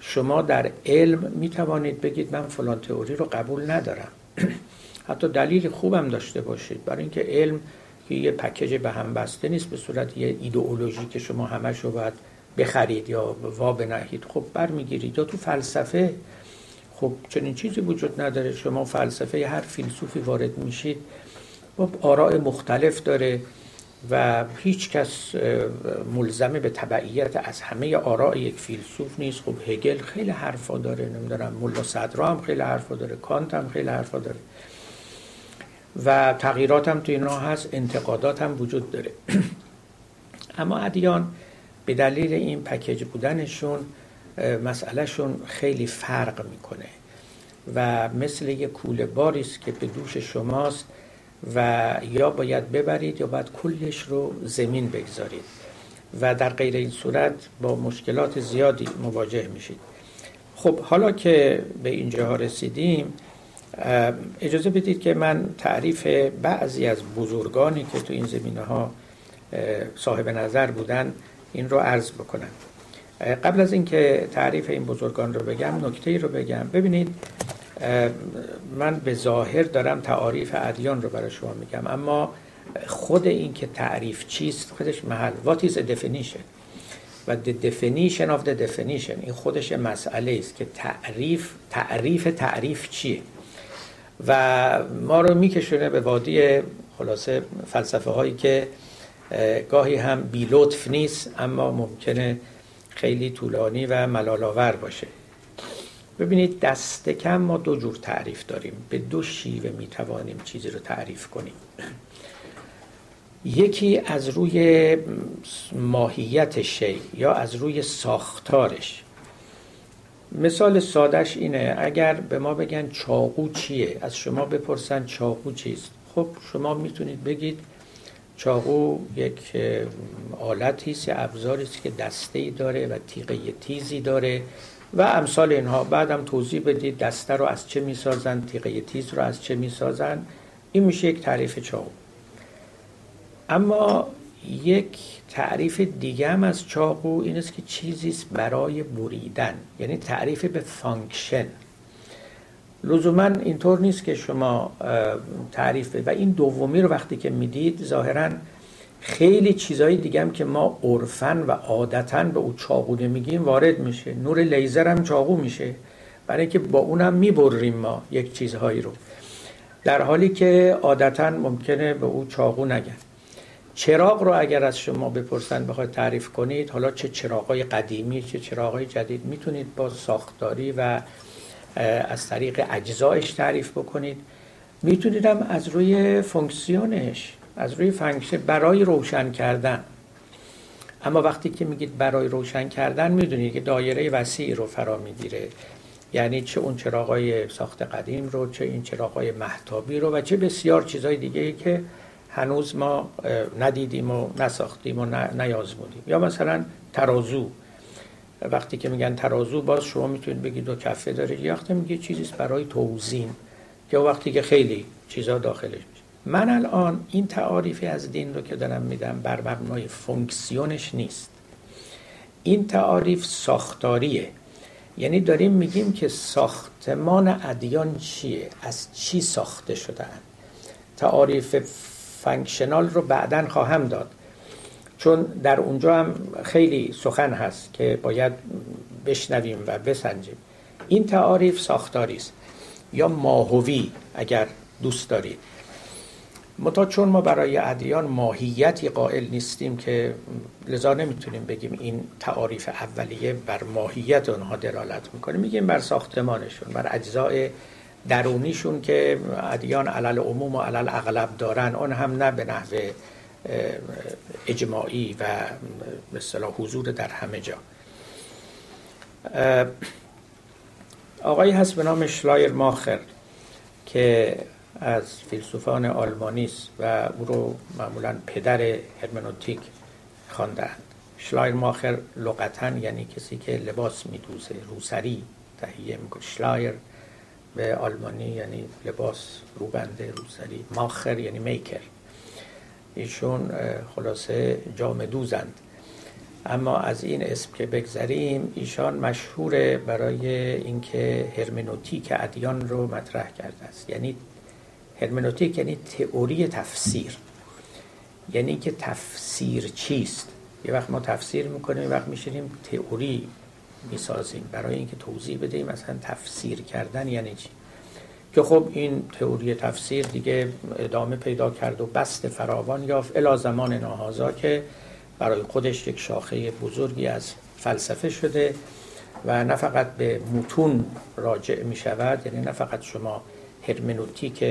شما در علم می توانید بگید من فلان تئوری رو قبول ندارم. حتی دلیل خوبم داشته باشید. برای اینکه علم که یه پکیج به هم بسته نیست به صورت یه ایدئولوژی که شما همش رو باید بخرید یا وا بنهید خب برمیگیرید. یا تو فلسفه خب چنین چیزی وجود نداره. شما فلسفه هر فیلسوفی وارد میشید خب آراء مختلف داره و هیچ کس ملزم به تبعیت از همه آراء یک فیلسوف نیست. خب هگل خیلی حرفا داره نمی‌دونم ملا صدرا هم خیلی حرفا داره کانت هم خیلی حرفا داره. و تغییرات هم تو اینا هست انتقادات هم وجود داره. اما ادیان به دلیل این پکیج بودنشون مسئلهشون خیلی فرق می‌کنه و مثل یک کوله باری است که به دوش شماست و یا باید ببرید یا باید کلش رو زمین بگذارید و در غیر این صورت با مشکلات زیادی مواجه میشید. خب حالا که به اینجا رسیدیم اجازه بدید که من تعریف بعضی از بزرگانی که تو این زمینه ها صاحب نظر بودن این رو عرض بکنم. قبل از اینکه تعریف این بزرگان رو بگم نکته رو بگم. ببینید من به ظاهر دارم تعاریف ادیان رو برای شما میگم اما خود این که تعریف چیست خودش محل. What is a definition? و the definition of the definition این خودش مسئله است که تعریف تعریف تعریف چیه. و ما رو میکشونه به وادی خلاصه فلسفه هایی که گاهی هم بی لطف نیست اما ممکنه خیلی طولانی و ملالاور باشه. ببینید دست کم ما دو جور تعریف داریم. به دو شیوه می‌توانیم چیزی رو تعریف کنیم. یکی از روی ماهیت شی یا از روی ساختارش. مثال سادش اینه اگر به ما بگن چاقو چیه؟ از شما بپرسن چاقو چیست. خب شما می‌تونید بگید چاقو یک آلتی است ابزاری است که دسته ای داره و تیغه تیزی داره و امثال اینها. بعدم توضیح بدید دسته رو از چه می‌سازن تیغه تیز رو از چه می‌سازن. این میشه یک تعریف چاقو. اما یک تعریف دیگه هم از چاقو این است که چیزی است برای بریدن یعنی تعریف به function. لزوما اینطور نیست که شما تعریف و این دومی رو وقتی که می‌دید ظاهرا خیلی چیزهای دیگه هم که ما عرفن و عادتا به او چاقو نمیگیم وارد میشه. نور لیزر هم چاقو میشه. برای اینکه با اونم می‌بریم ما یک چیزهایی رو. در حالی که عادتا ممکنه به او چاقو نگن چراغ رو اگر از شما بپرسن بخواید تعریف کنید حالا چه چراغای قدیمی چه چراغای جدید می‌تونید با ساختاری و از طریق اجزایش تعریف بکنید. می‌تونید هم از روی فونکسیونش از روی function برای روشن کردن. اما وقتی که میگید برای روشن کردن می‌دونید که دایره وسیعی رو فرا می‌گیره. یعنی چه اون چراغای ساخت قدیم رو چه این چراغای مهتابی رو و چه بسیار چیزای دیگه ای که هنوز ما ندیدیم و نساختیم و نیازمودیم یا مثلا ترازو. وقتی که میگن ترازو باز شما می‌تونید بگید دو کفه داره. یا وقتی میگه چیزیست برای توزین یا وقتی که خیلی چیزا داخلش میشه. من الان این تعاریفی از دین رو که دارم میدم بر مبنای فونکسیونش نیست. این تعاریف ساختاریه. یعنی داریم میگیم که ساختمان ادیان چیه؟ از چی ساخته شدن تعاریف فنکشنال رو بعدا خواهم داد. چون در اونجا هم خیلی سخن هست که باید بشنویم و بسنجیم. این تعاریف ساختاری است. یا ماهوی اگر دوست دارید متا چون ما برای ادیان ماهیتی قائل نیستیم که لذا نمی‌تونیم بگیم این تعاریف اولیه بر ماهیت اونها دلالت می‌کنه. میگیم بر ساختمانشون بر اجزای درونیشون که ادیان علل عموم و علل اغلب دارن. اون هم نه به نحو اجماعی و مثلا حضور در همه جا. آقایی هست به نام شلایر ماخر که از فیلسوفان آلمانی است و او رو معمولا پدر هرمنوتیک خواندند شلایر ماخر لغتا یعنی کسی که لباس میدوزه روسری تهیه می‌کنه. شلایر به آلمانی یعنی لباس روبنده روسری ماخر یعنی میکر. ایشون خلاصه جام دوزند. اما از این اسم که بگذریم ایشان مشهور برای اینکه هرمنوتیک ادیان رو مطرح کرده است. یعنی هرمنوتیک یعنی تئوری تفسیر. یعنی که تفسیر چیست. یه وقت ما تفسیر می‌کنیم یه وقت میشینیم تئوری می‌سازیم. برای اینکه توضیح بدهیم مثلا تفسیر کردن یعنی چی. که خب این تئوری تفسیر دیگه ادامه پیدا کرد و بست فراوان یافت الا زمان ناهازا که برای خودش یک شاخه بزرگی از فلسفه شده و نه فقط به متون راجع می شود یعنی نه فقط شما هرمنوتیک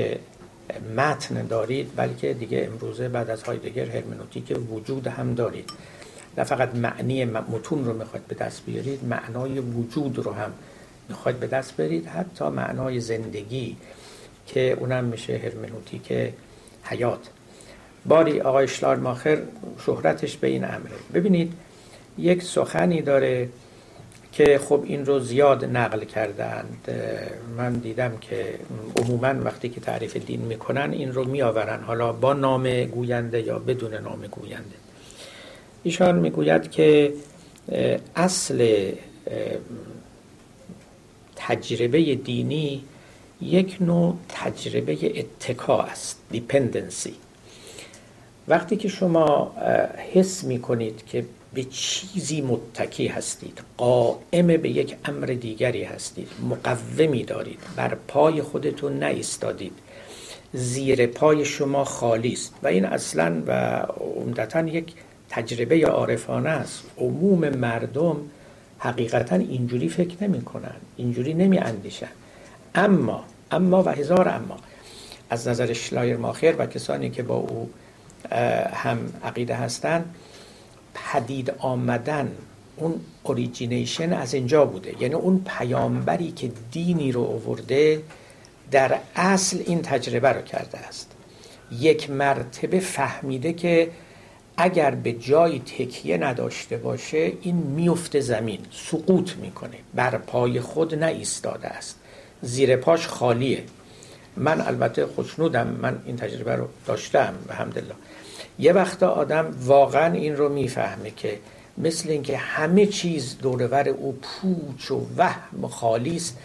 متن دارید بلکه دیگه امروزه بعد از هایدگر هرمنوتیک وجود هم دارید. نه فقط معنی متون رو می‌خواید به دست بیارید معنای وجود رو هم می‌خواید به دست برید. حتی معنای زندگی که اونم میشه هرمنوتیک حیات. باری آقای شلار ماخر شهرتش به این امره. ببینید یک سخنی داره که خب این رو زیاد نقل کردند. من دیدم که عموما وقتی که تعریف دین می‌کنن این رو میآورن. حالا با نام گوینده یا بدون نام گوینده. ایشان می‌گوید که اصل تجربه دینی یک نوع تجربه اتکا است دیپندنسی وقتی که شما حس می کنید که به چیزی متکی هستید قائم به یک امر دیگری هستید مقومی دارید بر پای خودتون نایستادید زیر پای شما خالی است. و این اصلا و عمدتا یک تجربه عارفانه است. عموم مردم حقیقتا اینجوری فکر نمی کنن اینجوری نمی اندیشن اما اما و هزار اما از نظر شلایر ماخر و کسانی که با او هم عقیده هستند پدید آمدن اون origination از اینجا بوده. یعنی اون پیامبری که دینی رو آورده در اصل این تجربه رو کرده است. یک مرتبه فهمیده که اگر به جای تکیه نداشته باشه این میفته زمین سقوط می‌کنه. بر پای خود ایستاده است. زیر پاش خالیه. من البته خوشنودم من این تجربه رو داشتم به همدلله یه وقت آدم واقعا این رو می‌فهمه که مثل اینکه همه چیز دورور او پوچ و وهم خالی است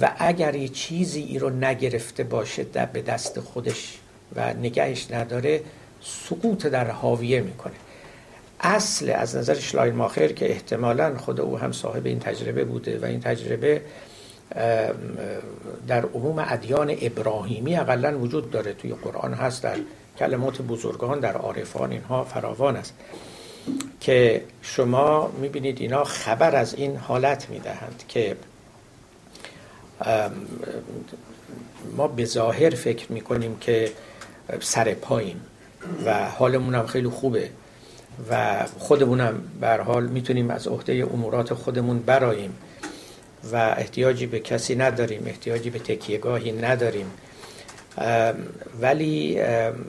و اگر یه چیزی ای رو نگرفته باشه در به دست خودش و نگهش نداره سقوط در حاویه می‌کنه. اصل از نظر شلاین ماخر که احتمالا خود او هم صاحب این تجربه بوده و این تجربه در عموم ادیان ابراهیمی اقلا وجود داره. توی قرآن هست در کلمات بزرگان در عارفان اینها فراوان است که شما می‌بینید اینا خبر از این حالت می‌دهند که ما به ظاهر فکر می‌کنیم که سر پاییم. و حالمون هم خیلی خوبه. و خودمونم به حال می‌تونیم از عهده امورات خودمون براییم و احتیاجی به کسی نداریم احتیاجی به تکیهگاهی نداریم. ولی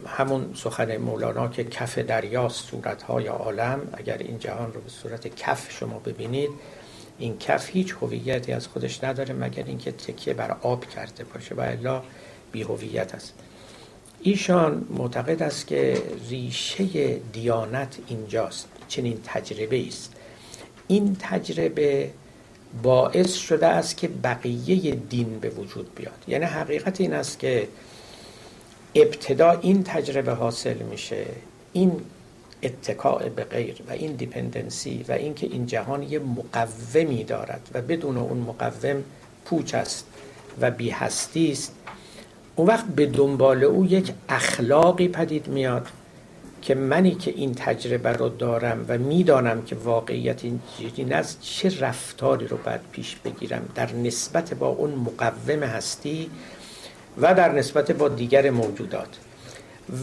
همون سخن مولانا که کف دریاست صورتهای عالم اگر این جهان رو به صورت کف شما ببینید این کف هیچ هویتی از خودش نداره مگر اینکه تکیه بر آب کرده باشه. و الا بی هویت است. ایشان معتقد است که ریشه دیانت اینجاست چنین تجربه است. این تجربه باعث شده است که بقیه دین به وجود بیاد. یعنی حقیقت این است که ابتدا این تجربه حاصل میشه این اتکاع به غیر و این دیپندنسی و اینکه این جهان یه مقومی دارد و بدون اون مقوم پوچ است و بی هستی است. اون وقت به دنبال او یک اخلاقی پدید میاد که منی که این تجربه رو دارم و می‌دانم که واقعیت این است چه رفتاری رو باید پیش بگیرم در نسبت با اون مقوم هستی و در نسبت با دیگر موجودات.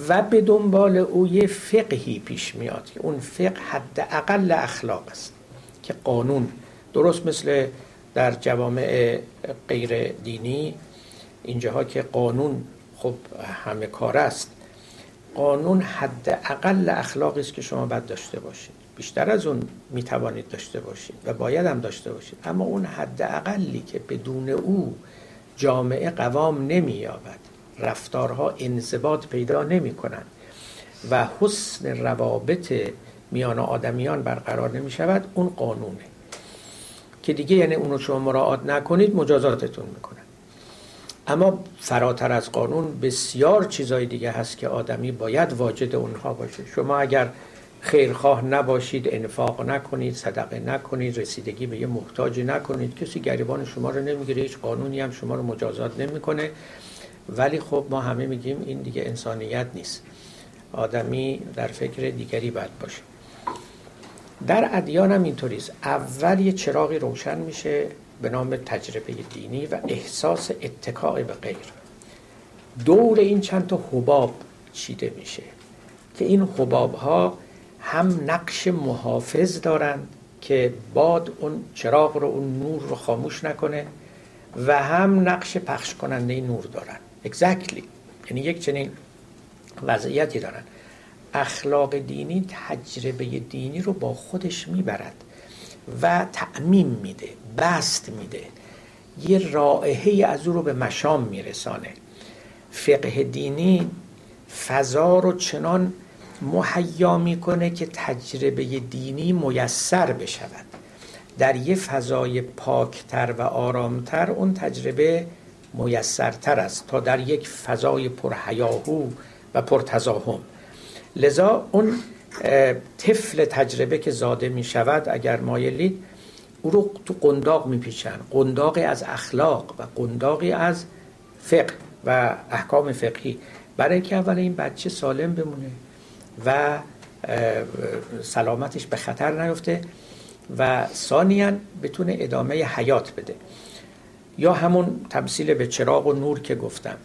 و به دنبال او یه فقهی پیش میاد که اون فقه حد اقل اخلاق است که قانون درست مثل در جوامع غیر دینی اینجاها که قانون خب همه کار است. قانون حد اقل اخلاقی است که شما باید داشته باشید. بیشتر از اون می توانید داشته باشید و باید هم داشته باشید. اما اون حد اقلی که بدون او جامعه قوام نمی یابد رفتارها انضباط پیدا نمی کنند و حسن روابط میان آدمیان برقرار نمی شود اون قانونه. که دیگه یعنی اونو شما مراعات نکنید مجازاتتون می‌کنن اما فراتر از قانون بسیار چیزای دیگه هست که آدمی باید واجد اونها باشه. شما اگر خیرخواه نباشید انفاق نکنید صدقه نکنید رسیدگی به یه محتاجی نکنید کسی گریبان شما رو نمی‌گیره هیچ قانونی هم شما رو مجازات نمی‌کنه. ولی خب ما همه میگیم این دیگه انسانیت نیست. آدمی در فکر دیگری باید باشه. در ادیان هم اینطوریست. اول یه چراغی روشن میشه به نام تجربه دینی و احساس اتکاع به غیر. دور این چند تا حباب چیده میشه که این حباب ها هم نقش محافظ دارند که باد اون چراغ رو اون نور رو خاموش نکنه و هم نقش پخش کننده نور دارن. Exactly. یعنی یک چنین وضعیتی دارن. اخلاق دینی تجربه دینی رو با خودش می‌برد و تعمیم میده. بست میده. یه رائحه از او رو به مشام میرسانه. فقه دینی فضا رو چنان مهیا می‌کنه که تجربه دینی میسر بشود. در یه فضای پاکتر و آرامتر اون تجربه میسرتر است تا در یک فضای پرهیاهو و پرتزاهم لذا اون طفل تجربه که زاده می شود اگر مایلید او رو تو قنداق میپیچن. قنداقی از اخلاق و قنداقی از فقه و احکام فقهی. برای اینکه اول این بچه سالم بمونه و سلامتش به خطر نیفته و ثانیا بتونه ادامه حیات بده. یا همون تمثیل به چراغ و نور که گفتم.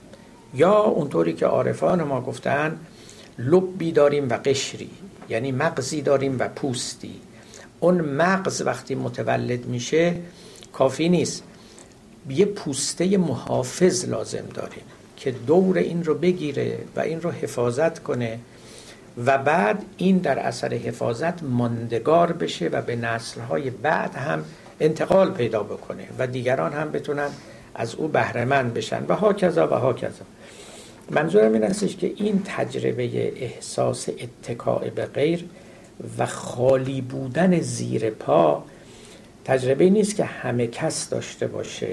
یا اونطوری که عارفان ما گفتن لبی داریم و قشری یعنی مغزی داریم و پوستی. اون مغز وقتی متولد میشه کافی نیست. یه پوسته محافظ لازم داریم که دور این رو بگیره و این رو حفاظت کنه و بعد این در اثر حفاظت ماندگار بشه و به نسلهای بعد هم انتقال پیدا بکنه و دیگران هم بتونن از او بهرهمند بشن. و ها کذا و ها کذا منظورم این که این تجربه احساس اتکاع به غیر و خالی بودن زیر پا تجربه نیست که همه کس داشته باشه.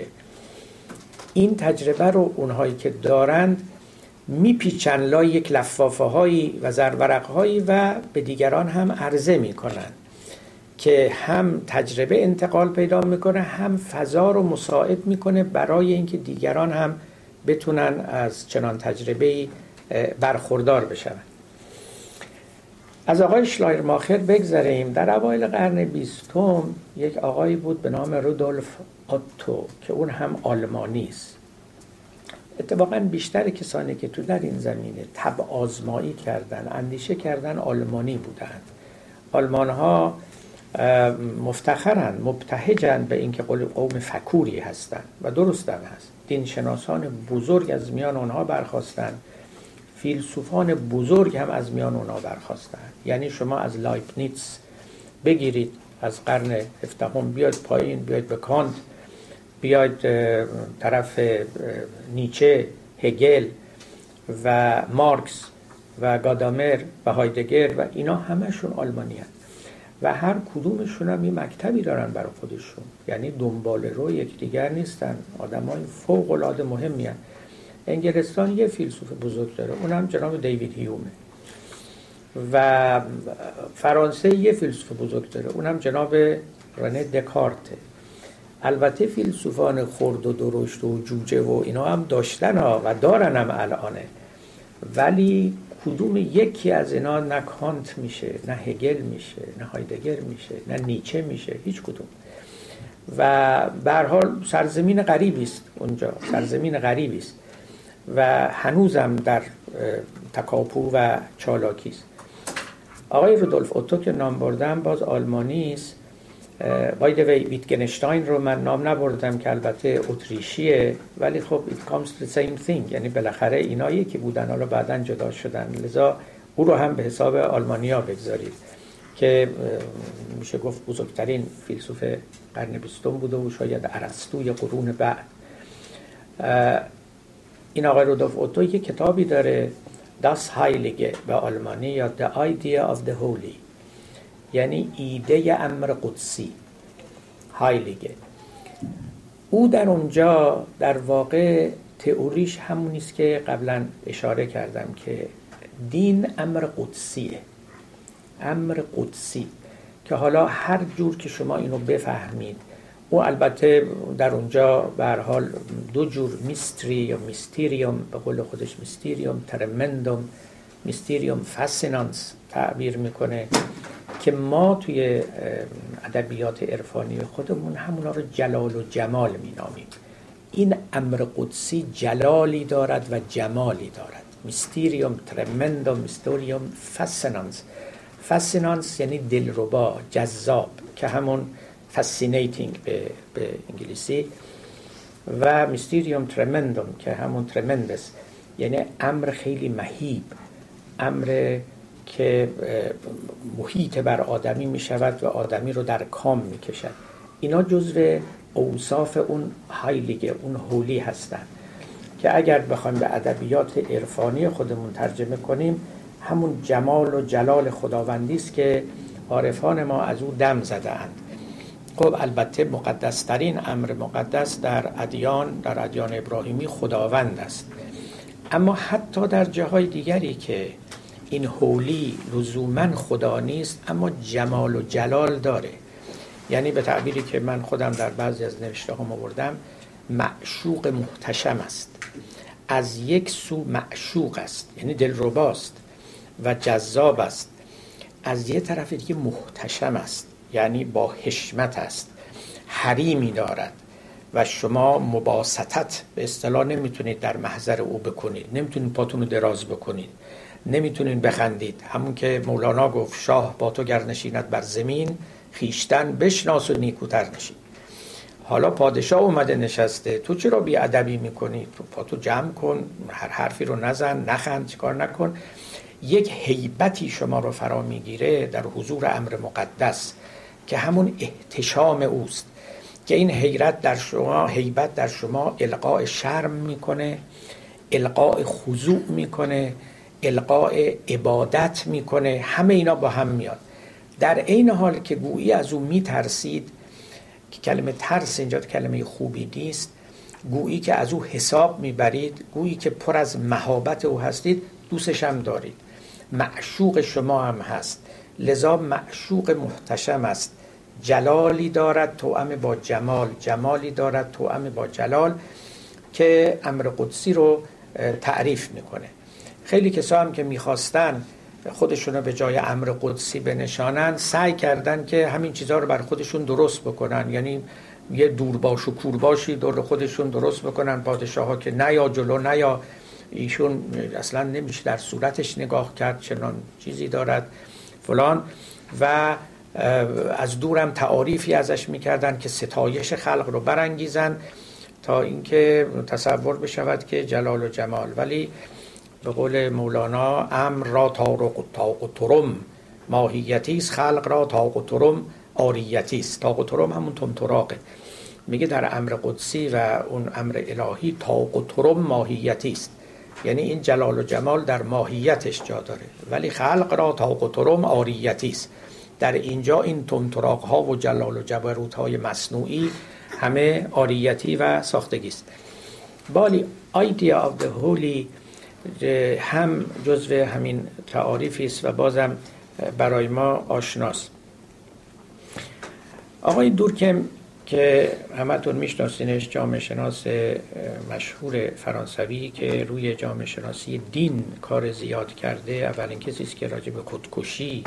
این تجربه رو اونهایی که دارند میپیچن لای یک لفافه هایی و زرورق هایی و به دیگران هم عرضه می‌کنن که هم تجربه انتقال پیدا می‌کنه هم فضا رو مساعد می‌کنه برای اینکه دیگران هم بتونن از چنان تجربه برخوردار بشن از آقای شلایر ماخر بگذریم. در اوایل قرن بیستم یک آقایی بود به نام رودولف آتو که اون هم آلمانی است. اتفاقا بیشتر کسانی که تو در این زمینه تب آزمایی کردن اندیشه کردن آلمانی بودند. آلمان ها مفتخرن مبتهجن به اینکه قوم فکوری هستند و درستن هست. دین شناسان بزرگ از میان اونها برخواستن فیلسوفان بزرگ هم از میان اونها برخواستن یعنی شما از لایپنیتز بگیرید از قرن هفدهم بیاید پایین بیاید به کانت بیاید طرف نیچه هگل و مارکس و گادامر و هایدگر و اینا همشون آلمانی هست و هر کدومشون هم یه مکتبی دارن برای خودشون. یعنی دنبال رو یکدیگر نیستن. آدم های فوق العاده مهمی هن. انگلستان یه فیلسوف بزرگ داره اونم جناب دیوید هیومه. و فرانسه یه فیلسوف بزرگ داره اونم جناب رنه دکارته. البته فیلسوفان خرد و درشت و جوجه و اینا هم داشتن ها و دارن هم الانه. ولی کدوم یکی از اینا نه کانت میشه نه هگل میشه نه هایدگر میشه نه نیچه میشه هیچ کدوم. و به حال سرزمین غریبی است اونجا سرزمین غریبی است. و هنوزم در تکاپو و چالاکی است. آقای رودولف اوتو که نام بردم باز آلمانی است. باید وی ویتگنشتاین رو من نام نبردم که البته اتریشیه ولی خب it comes to the same thing. یعنی بالاخره اینایی که بودن حالا بعدا جدا شدن. لذا او رو هم به حساب آلمانیا بگذارید که میشه گفت بزرگترین فیلسوف قرن بیستم بوده و شاید ارسطوی قرون بعد. این آقای رودولف اوتو یه کتابی داره Das Heilige به آلمانی یا The Idea of the Holy. یعنی ایده امر قدسی. هایلیگه او در اونجا در واقع تئوریش همون است که قبلا اشاره کردم که دین امر قدسیه. امر قدسی. که حالا هر جور که شما اینو بفهمید او البته در اونجا به حال دو جور میستری یا میستیریوم به قول خودش میستیریوم ترمندوم میستیریوم فاسینانس تعبیر می‌کنه که ما توی ادبیات عرفانی خودمون همونا رو جلال و جمال مینامیم. این امر قدسی جلالی دارد و جمالی دارد. میستیریوم ترمندوم میستوریوم فسنانس fascinans یعنی دلربا جذاب که همون fascinating به, به انگلیسی. و mysterium tremendum که همون tremendous یعنی امر خیلی مهیب. امر که محیط بر آدمی می شود و آدمی رو در کام می کشد اینا جزو اوصاف اون heilige اون holy هستند که اگر بخوایم به ادبیات عرفانی خودمون ترجمه کنیم همون جمال و جلال خداوندی است که عارفان ما از او دم زده اند خب البته مقدسترین امر مقدس در ادیان در ادیان ابراهیمی خداوند است. اما حتی در جاهای دیگری که این حولی لزوما خدا نیست اما جمال و جلال داره. یعنی به تعبیری که من خودم در بعضی از نوشته ها آوردم معشوق محتشم است. از یک سو معشوق است یعنی دلرباست و جذاب است. از یه طرف دیگه محتشم است. یعنی با حشمت است حریمی دارد و شما مباستت به اصطلاح نمی‌تونید در محضر او بکنید نمی‌تونید پاتون رو دراز بکنید نمی‌تونین بخندید. همون که مولانا گفت شاه با تو گر نشیند بر زمین خیشتن بشناس و نیکوتر نشین. حالا پادشاه اومده نشسته تو چرا بی ادبی می‌کنی؟ تو پاتو جمع کن هر حرفی رو نزن نخند چیکار نکن. یک حیبتی شما رو فرا می‌گیره در حضور امر مقدس. که همون احتشام اوست که این حیرت در شما حیبت در شما القاء شرم می‌کنه القاء خضوع می‌کنه القاء عبادت می‌کنه همه اینا با هم میاد در عین حال که گویی از او میترسید که کلمه ترس اینجا کلمه خوبی نیست گویی که از او حساب می‌برید گویی که پر از مهابت او هستید دوستش هم دارید. معشوق شما هم هست. لذا معشوق محتشم است. جلالی دارد توأم با جمال جمالی دارد توأم با جلال که امر قدسی رو تعریف می‌کنه. خیلی کسا هم که می‌خواستن خودشون رو به جای امر قدسی بنشانن سعی کردن که همین چیزها رو بر خودشون درست بکنن. یعنی یه دورباش و کورباشی دور خودشون درست بکنن. پادشاه ها که نیا جلو نیا ایشون اصلا نمیشه در صورتش نگاه کرد چنان چیزی دارد. فلان و از دورم تعاریفی ازش می‌کردن که ستایش خلق رو برانگیزن تا اینکه تصور بشود که جلال و جمال. ولی به قول مولانا امر را تارق و ترم ماهیتی است خلق را تاق و ترم آریتی است. تاق و ترم همون تمتراقه میگه در امر قدسی و اون امر الهی تاق و ترم ماهیتی است. یعنی این جلال و جمال در ماهیتش جا داره. ولی خلق را تاق و ترم آریتی است. در اینجا این تمتراق ها و جلال و جبروت های مصنوعی همه آریتی و ساختگی است. بالی idea of the holy هم جزو همین تعاریفی است و بازم برای ما آشناست. آقای دورکم که همتون میشناسینش جامعه شناس مشهور فرانسوی که روی جامعه شناسی دین کار زیاد کرده. اولین کسی است که راجع به خودکشی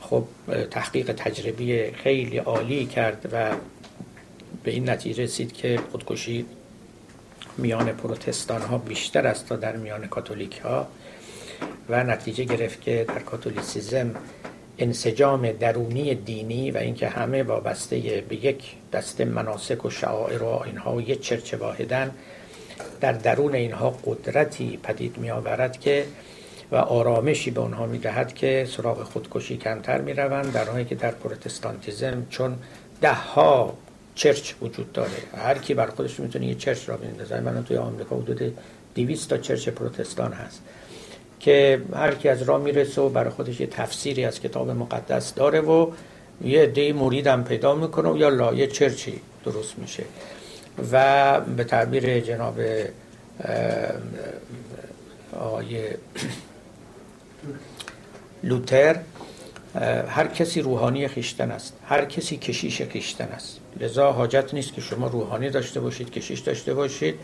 خب تحقیق تجربی خیلی عالی کرد و به این نتیجه رسید که خودکشی میان پروتستان ها بیشتر است تا در میان کاتولیک ها و نتیجه گرفت که در کاتولیسیزم انسجام درونی دینی و اینکه همه وابسته به یک دسته مناسک و شعائر و اینها و یک چرچه واحدن در درون اینها قدرتی پدید می آورد که و آرامشی به اونها می دهد که سراغ خودکشی کمتر می روند در حالی که در پروتستانتیزم چون ده ها چرچ وجود داره. هر کی بر خودش می‌تونه یه چرچ را بندازه. من توی آمریکا حدود 200 تا چرچ پروتستان هست. که هر کی از راه می‌رسه و برای خودش یه تفسیری از کتاب مقدس داره و یه دی مریدم پیدا می‌کنه و یا لایه چرچی درست میشه. و به تعبیر جناب آقای لوتر هر کسی روحانی خیشتن است. هر کسی کشیش خیشتن است. لذا حاجت نیست که شما روحانی داشته باشید کشیش داشته باشید.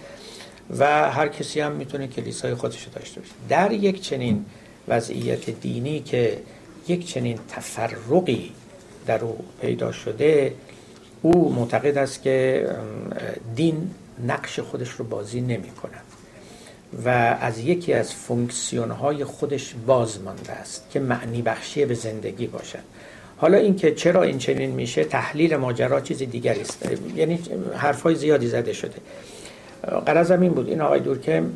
و هر کسی هم می‌تونه کلیسای خودش داشته باشه. در یک چنین وضعیت دینی که یک چنین تفرقی در او پیدا شده او معتقد است که دین نقش خودش رو بازی نمی کند و از یکی از فونکسیون های خودش باز مانده است که معنی بخشی به زندگی باشد. حالا اینکه چرا این چنین میشه تحلیل ماجرا چیز دیگری است. یعنی حرفای زیادی زده شده. قرضم این بود. این آقای دورکم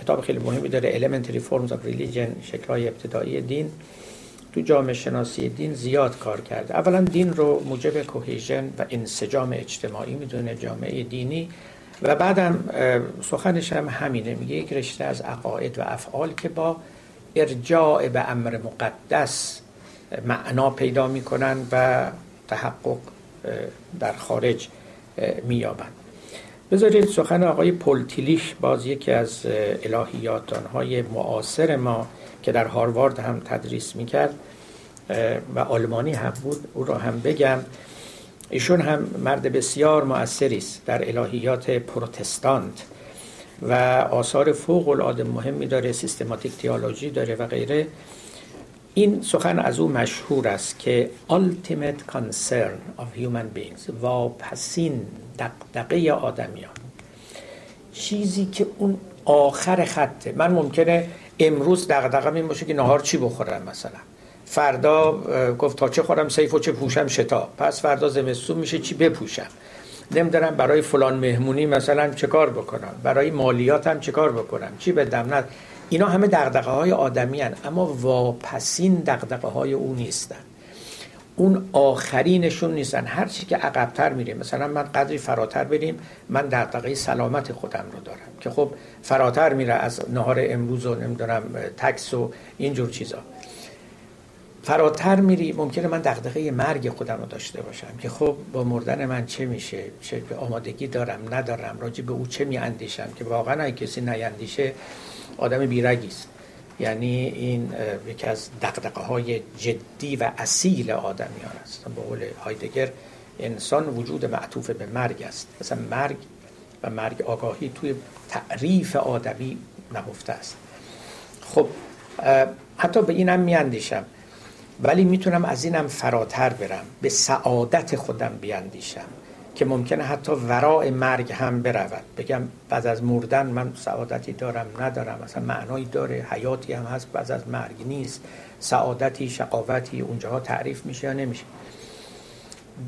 کتاب خیلی مهمی داره Elementary Forms of Religion شکلهای ابتدایی دین. تو جامعه شناسی دین زیاد کار کرده. اولا دین رو موجب کوهیژن و انسجام اجتماعی می‌دونه جامعه دینی. و بعدم سخنش هم همینه. میگه یک رشته از عقاید و افعال که با ارجاع به امر مقدس معنا پیدا می‌کنن و تحقق در خارج میابند بذارید سخن آقای پولتیلیش باز یکی از الهیاتانهای معاصر ما که در هاروارد هم تدریس می‌کرد و آلمانی هم بود او را هم بگم. ایشون هم مرد بسیار مؤثری است در الهیات پروتستانت و آثار فوق العاده مهمی داره سیستماتیک تیالوجی داره و غیره. این سخن از او مشهور است که ultimate concern of human beings واپسین دقدقه آدمیان. چیزی که اون آخر خطه من ممکنه امروز دقدقه این باشه که نهار چی بخورم مثلا. فردا گفت تا چه خورم سیف و چه پوشم شتا پس فردا زمستون میشه چی بپوشم. نمیدارم برای فلان مهمونی مثلا چه کار بکنم. برای مالیاتم چه کار بکنم. چی بدم نه اینا همه دقدقه های آدمی هن. اما واپسین دقدقه های او نیستن. اون آخرینشون نیستن. هر چی که عقبتر میریم مثلا من قدری فراتر بریم من دقدقه سلامت خودم رو دارم. که خب فراتر میره از نهار امروز و نمی‌دونم تکس و اینجور چیزا. فراتر میری ممکنه من دغدغه مرگ خودم رو داشته باشم که خب با مردن من چه میشه؟ چه آمادگی دارم؟ ندارم. راجع به او چه میاندیشم؟ که واقعا اگه کسی نیندیشه آدم بیرگی است. یعنی این یکی از دقدقه های جدی و اصیل آدمیان است. به قول هایدگر انسان وجود معطوف به مرگ است. مثلا مرگ و مرگ آگاهی توی تعریف آدمی نهفته است. خب حتی به اینم میاندیشم. ولی می‌تونم از اینم فراتر برم به سعادت خودم بیاندیشم که ممکنه حتی ورای مرگ هم برود. بگم بعد از مردن من سعادتی دارم ندارم مثلا معنایی داره حیاتی هم هست بعد از مرگ نیست. سعادتی شقاوتی اونجاها تعریف میشه یا نمیشه.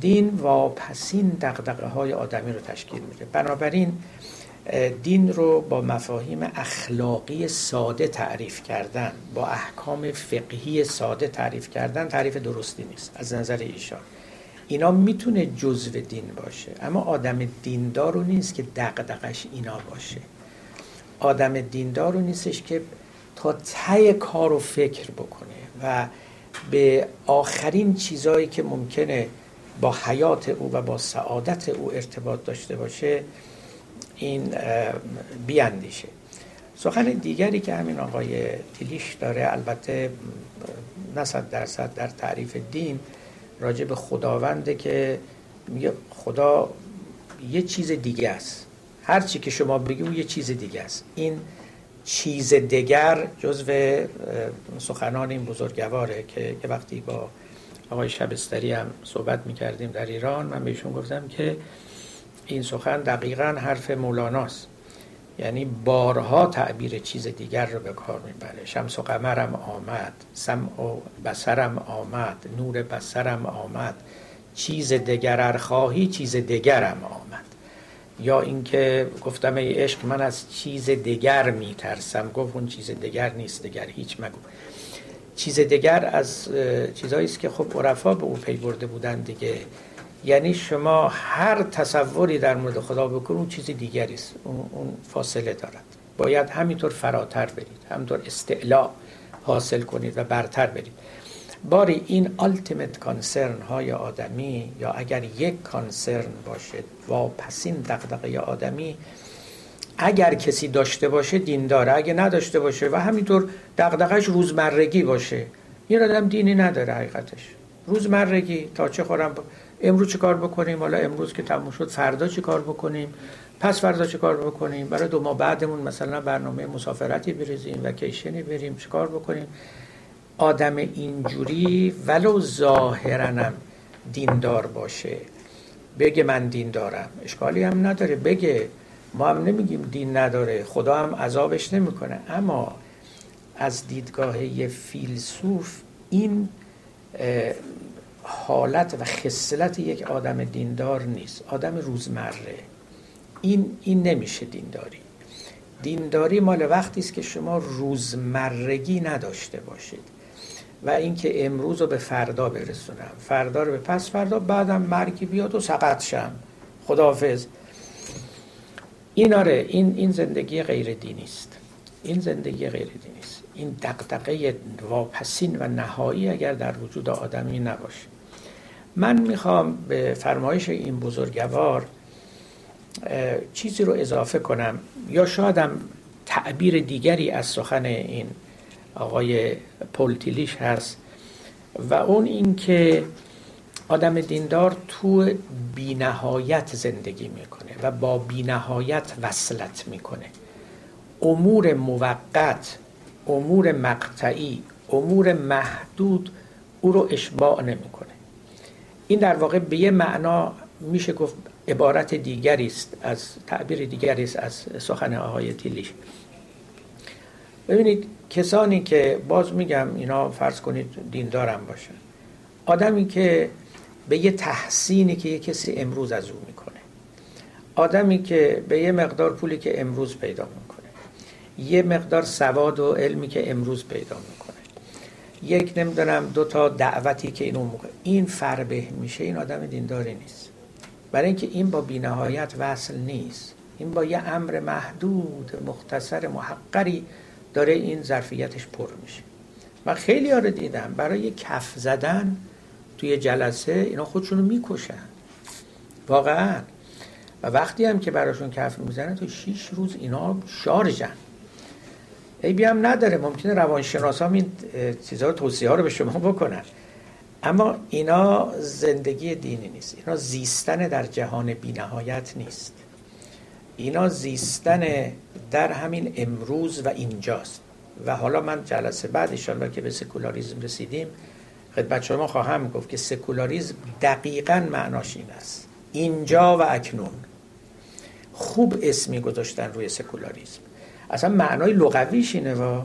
دین واپسین دقدقه های آدمی رو تشکیل میده. بنابراین دین رو با مفاهیم اخلاقی ساده تعریف کردن با احکام فقهی ساده تعریف کردن تعریف درستی نیست از نظر ایشان. اینا می‌تونه جزو دین باشه اما آدم دیندار رو نیست که دقدقش اینا باشه. آدم دیندار رو نیستش که تا ته کار و فکر بکنه و به آخرین چیزایی که ممکنه با حیات او و با سعادت او ارتباط داشته باشه این بیاندیشه. سخن دیگری که همین آقای تیلیش داره البته نه درصد در تعریف دین راجع به خداونده که میگه خدا یه چیز دیگه است. هر چی که شما بگی یه چیز دیگه است. این چیز دیگر جزو سخنان این بزرگواره که وقتی با آقای شبستری هم صحبت می‌کردیم در ایران من بهشون گفتم که این سخن دقیقا حرف مولاناست. یعنی بارها تعبیر چیز دیگر رو به کار می‌بره. شمس و قمرم آمد سمع و بسرم آمد نور بسرم آمد چیز دگر خواهی چیز دگرم آمد. یا اینکه گفتم ای عشق من از چیز دگر میترسم. گفت اون چیز دگر نیست دگر هیچ مگو. چیز دگر از چیزایی است که خب عرفا به او پی برده بودن دیگه. یعنی شما هر تصوری در مورد خدا بکنید اون چیز دیگری است. اون فاصله دارد. باید همینطور فراتر برید همینطور استعلا حاصل کنید و برتر برید. باری این ultimate concern های آدمی یا اگر یک concern باشه واپسین دقدقه آدمی اگر کسی داشته باشه دین داره اگه نداشته باشه و همینطور دقدقش روزمرگی باشه این آدم دینی نداره حقیقتش. روزمرگی تا چه خورم امروز چه کار بکنیم؟ حالا امروز که تموم شد فردا چه کار بکنیم؟ پس فردا چه کار بکنیم؟ برای دو ماه بعدمون مثلا برنامه مسافرتی بریزیم و کیشنی بریم چه کار بکنیم؟ آدم اینجوری ولو ظاهرنم دیندار باشه. بگه من دین دارم. اشکالی هم نداره. بگه. ما هم نمیگیم دین نداره. خدا هم عذابش نمی‌کنه. اما از دیدگاه یه فیلسوف این حالت و خصلت یک آدم دیندار نیست. آدم روزمره. این این نمیشه دینداری. دینداری مال وقتی است که شما روزمرگی نداشته باشید. و اینکه امروز رو به فردا برسونم. فردا رو به پس فردا بعدم مرگی بیاد و سقط شم. خداحافظ. این آره این این زندگی غیر دینی است. این زندگی غیر دینی است. این دقدقه واپسین و نهایی اگر در وجود آدمی نباشه. من می‌خوام به فرمایش این بزرگوار چیزی رو اضافه کنم. یا شایدم تعبیر دیگری از سخن این آقای پولتیلیش هست و اون این که آدم دیندار تو بینهایت زندگی می‌کنه و با بینهایت وصلت می‌کنه. امور موقت امور مقطعی امور محدود او رو اشباع نمی‌کنه. این در واقع به یه معنا میشه گفت عبارت دیگری است از تعبیر دیگری است از سخن آقای تیلیش. ببینید کسانی که باز میگم اینا فرض کنید دیندارم باشن آدمی که به یه تحسینی که یه کسی امروز از او می‌کنه. آدمی که به یه مقدار پولی که امروز پیدا می‌کنه. یه مقدار سواد و علمی که امروز پیدا می‌کنه. یک نمی‌دونم دو تا دعوتی که اینو می‌کنه. این فربه میشه این آدم دینداری نیست. برای اینکه این با بینهایت وصل نیست. این با یه امر محدود مختصر محقری داره این ظرفیتش پر میشه. من خیلی ها رو دیدم برای کف زدن توی جلسه اینا خودشونو می‌کشن. واقعا. و وقتی هم که براشون کف می‌زنه تو شیش روز اینا شارژن. ای هم نداره. ممکنه روانشناس هم این چیزها رو توصیه ها رو به شما بکنن. اما اینا زندگی دینی نیست. اینا زیستن در جهان بینهایت نیست. اینا زیستن در همین امروز و اینجاست. و حالا من جلسه بعد ایشالله که به سکولاریزم رسیدیم خدمت شما خواهم گفت که سکولاریزم دقیقا معناش این است. اینجا و اکنون. خوب اسمی گذاشتن روی سکولاریزم. اصلا معنای لغویش اینه و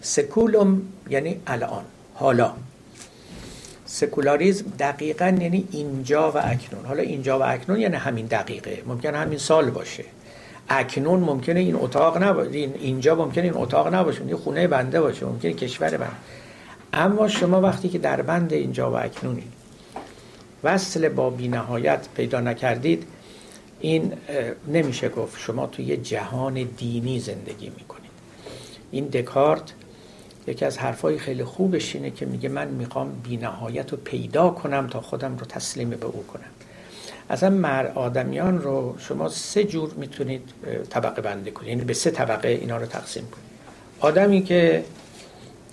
saeculum یعنی الان حالا. سکولاریزم دقیقا یعنی اینجا و اکنون. حالا اینجا و اکنون یعنی همین دقیقه. ممکن همین سال باشه. اکنون ممکنه این اتاق نباشه. اینجا ممکنه این اتاق نباشه. این خونه بنده باشه. ممکنه کشور بنده. اما شما وقتی که در بند اینجا و اکنونی وصل با بینهایت پیدا نکردید این نمیشه گفت شما توی یه جهان دینی زندگی می‌کنید. این دکارت یکی از حرفای خیلی خوبش اینه که میگه من می‌خوام بینهایت رو پیدا کنم تا خودم رو تسلیم به او کنم. اصلا مر آدمیان رو شما سه جور می‌تونید طبقه بندی کنید. یعنی به سه طبقه اینا رو تقسیم کنید. آدمی که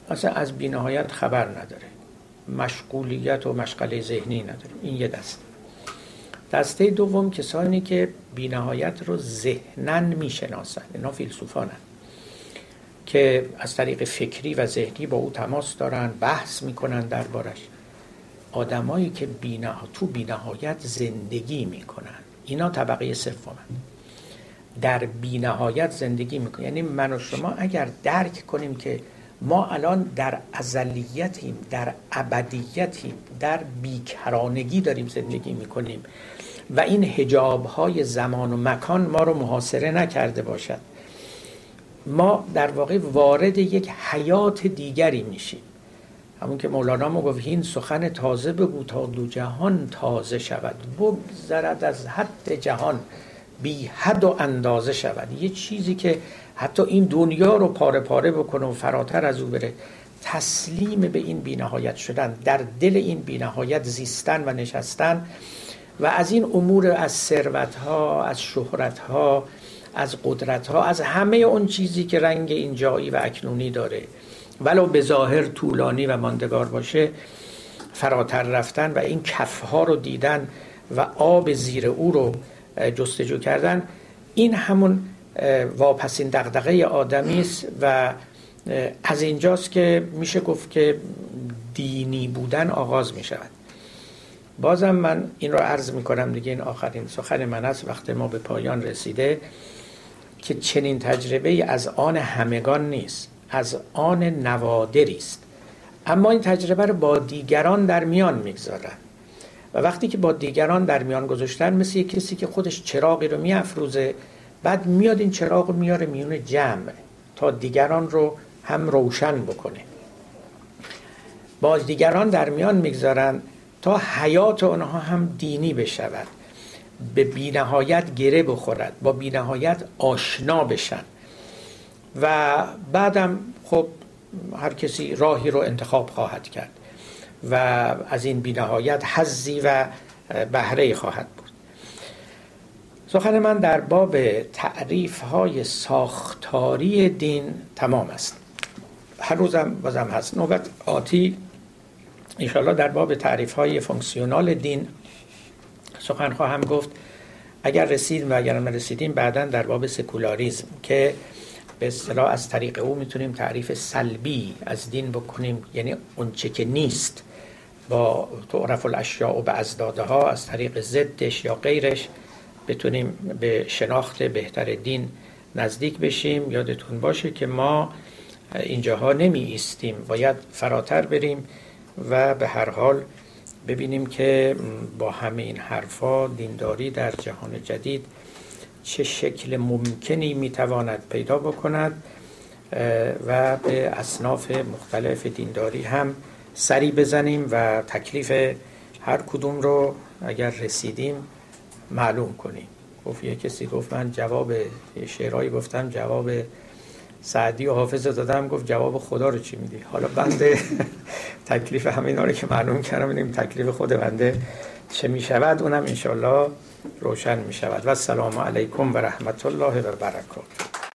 اصلا از بینهایت خبر نداره. مشغولیت و مشغله ذهنی نداره. این یه دسته. دسته دوم کسانی که بینهایت رو ذهنن می‌شناسن اینا فیلسوفانن که از طریق فکری و ذهنی با او تماس دارن بحث می‌کنن دربارش. آدمایی که بینا... تو بینهایت زندگی می‌کنن اینا طبقه سومن در بینهایت زندگی می‌کنن یعنی من و شما اگر درک کنیم که ما الان در ازلیتیم در ابدیتیم در بیکرانگی داریم زندگی می‌کنیم و این هجاب های زمان و مکان ما رو محاصره نکرده باشد. ما در واقع وارد یک حیات دیگری میشیم. همون که مولانا ما گفت این سخن تازه بگو تا دو جهان تازه شود. بگذرد از حد جهان بی حد و اندازه شود. یه چیزی که حتی این دنیا رو پاره پاره بکنه و فراتر از او بره تسلیم به این بینهایت شدن در دل این بینهایت زیستن و نشستن. و از این امور از ثروت ها از شهرت ها از قدرت ها از همه اون چیزی که رنگ اینجایی و اکنونی داره. ولو به ظاهر طولانی و ماندگار باشه فراتر رفتن و این کفها رو دیدن و آب زیر او رو جستجو کردن این همون واپسین دغدغه آدمی است و از اینجاست که میشه گفت که دینی بودن آغاز می شود بازم من این رو عرض می کنم دیگه این آخرین سخن من است وقت ما به پایان رسیده که چنین تجربه از آن همگان نیست از آن نوادری است. اما این تجربه رو با دیگران در میان می‌گذارن و وقتی که با دیگران در میان گذاشتن مثل یک کسی که خودش چراغی رو میافروزه بعد میاد این چراغ رو میاره میون جمع تا دیگران رو هم روشن بکنه. با دیگران در میان می‌گذارن تا حیات آنها هم دینی بشود. به بینهایت گره بخورد با بینهایت آشنا بشن. و بعدم خب هر کسی راهی رو انتخاب خواهد کرد و از این بینهایت حزی و بهره خواهد بود. سخن من در باب تعریف های ساختاری دین تمام است. هر روزم بازم هست. نوبت آتی. انشاءالله در باب تعریف های فونکسیونال دین سخن خواهم گفت. اگر رسیدیم و اگر رسیدیم بعدا در باب سکولاریزم که به اصطلاح از طریق او می‌تونیم تعریف سلبی از دین بکنیم. یعنی اونچه که نیست با تعرف الاشیاء و به ازداده ها از طریق ضدش یا غیرش بتونیم به شناخت بهتر دین نزدیک بشیم. یادتون باشه که ما اینجاها نمی ایستیم باید فراتر بریم. و به هر حال ببینیم که با همه این حرفا دینداری در جهان جدید چه شکل ممکنی می‌تواند پیدا بکند و به اصناف مختلف دینداری هم سری بزنیم و تکلیف هر کدوم رو اگر رسیدیم معلوم کنیم. گفت یه کسی گفت من جواب شعرهایی گفتم جواب سعدی و حافظ دادم گفت جواب خدا رو چی میدی؟ حالا بنده تکلیف همین رو که معلوم کردم ببینیم تکلیف خود بنده چه می‌شود. اونم انشالله روشن می‌شود. و السلام علیکم و رحمت الله و برکاته.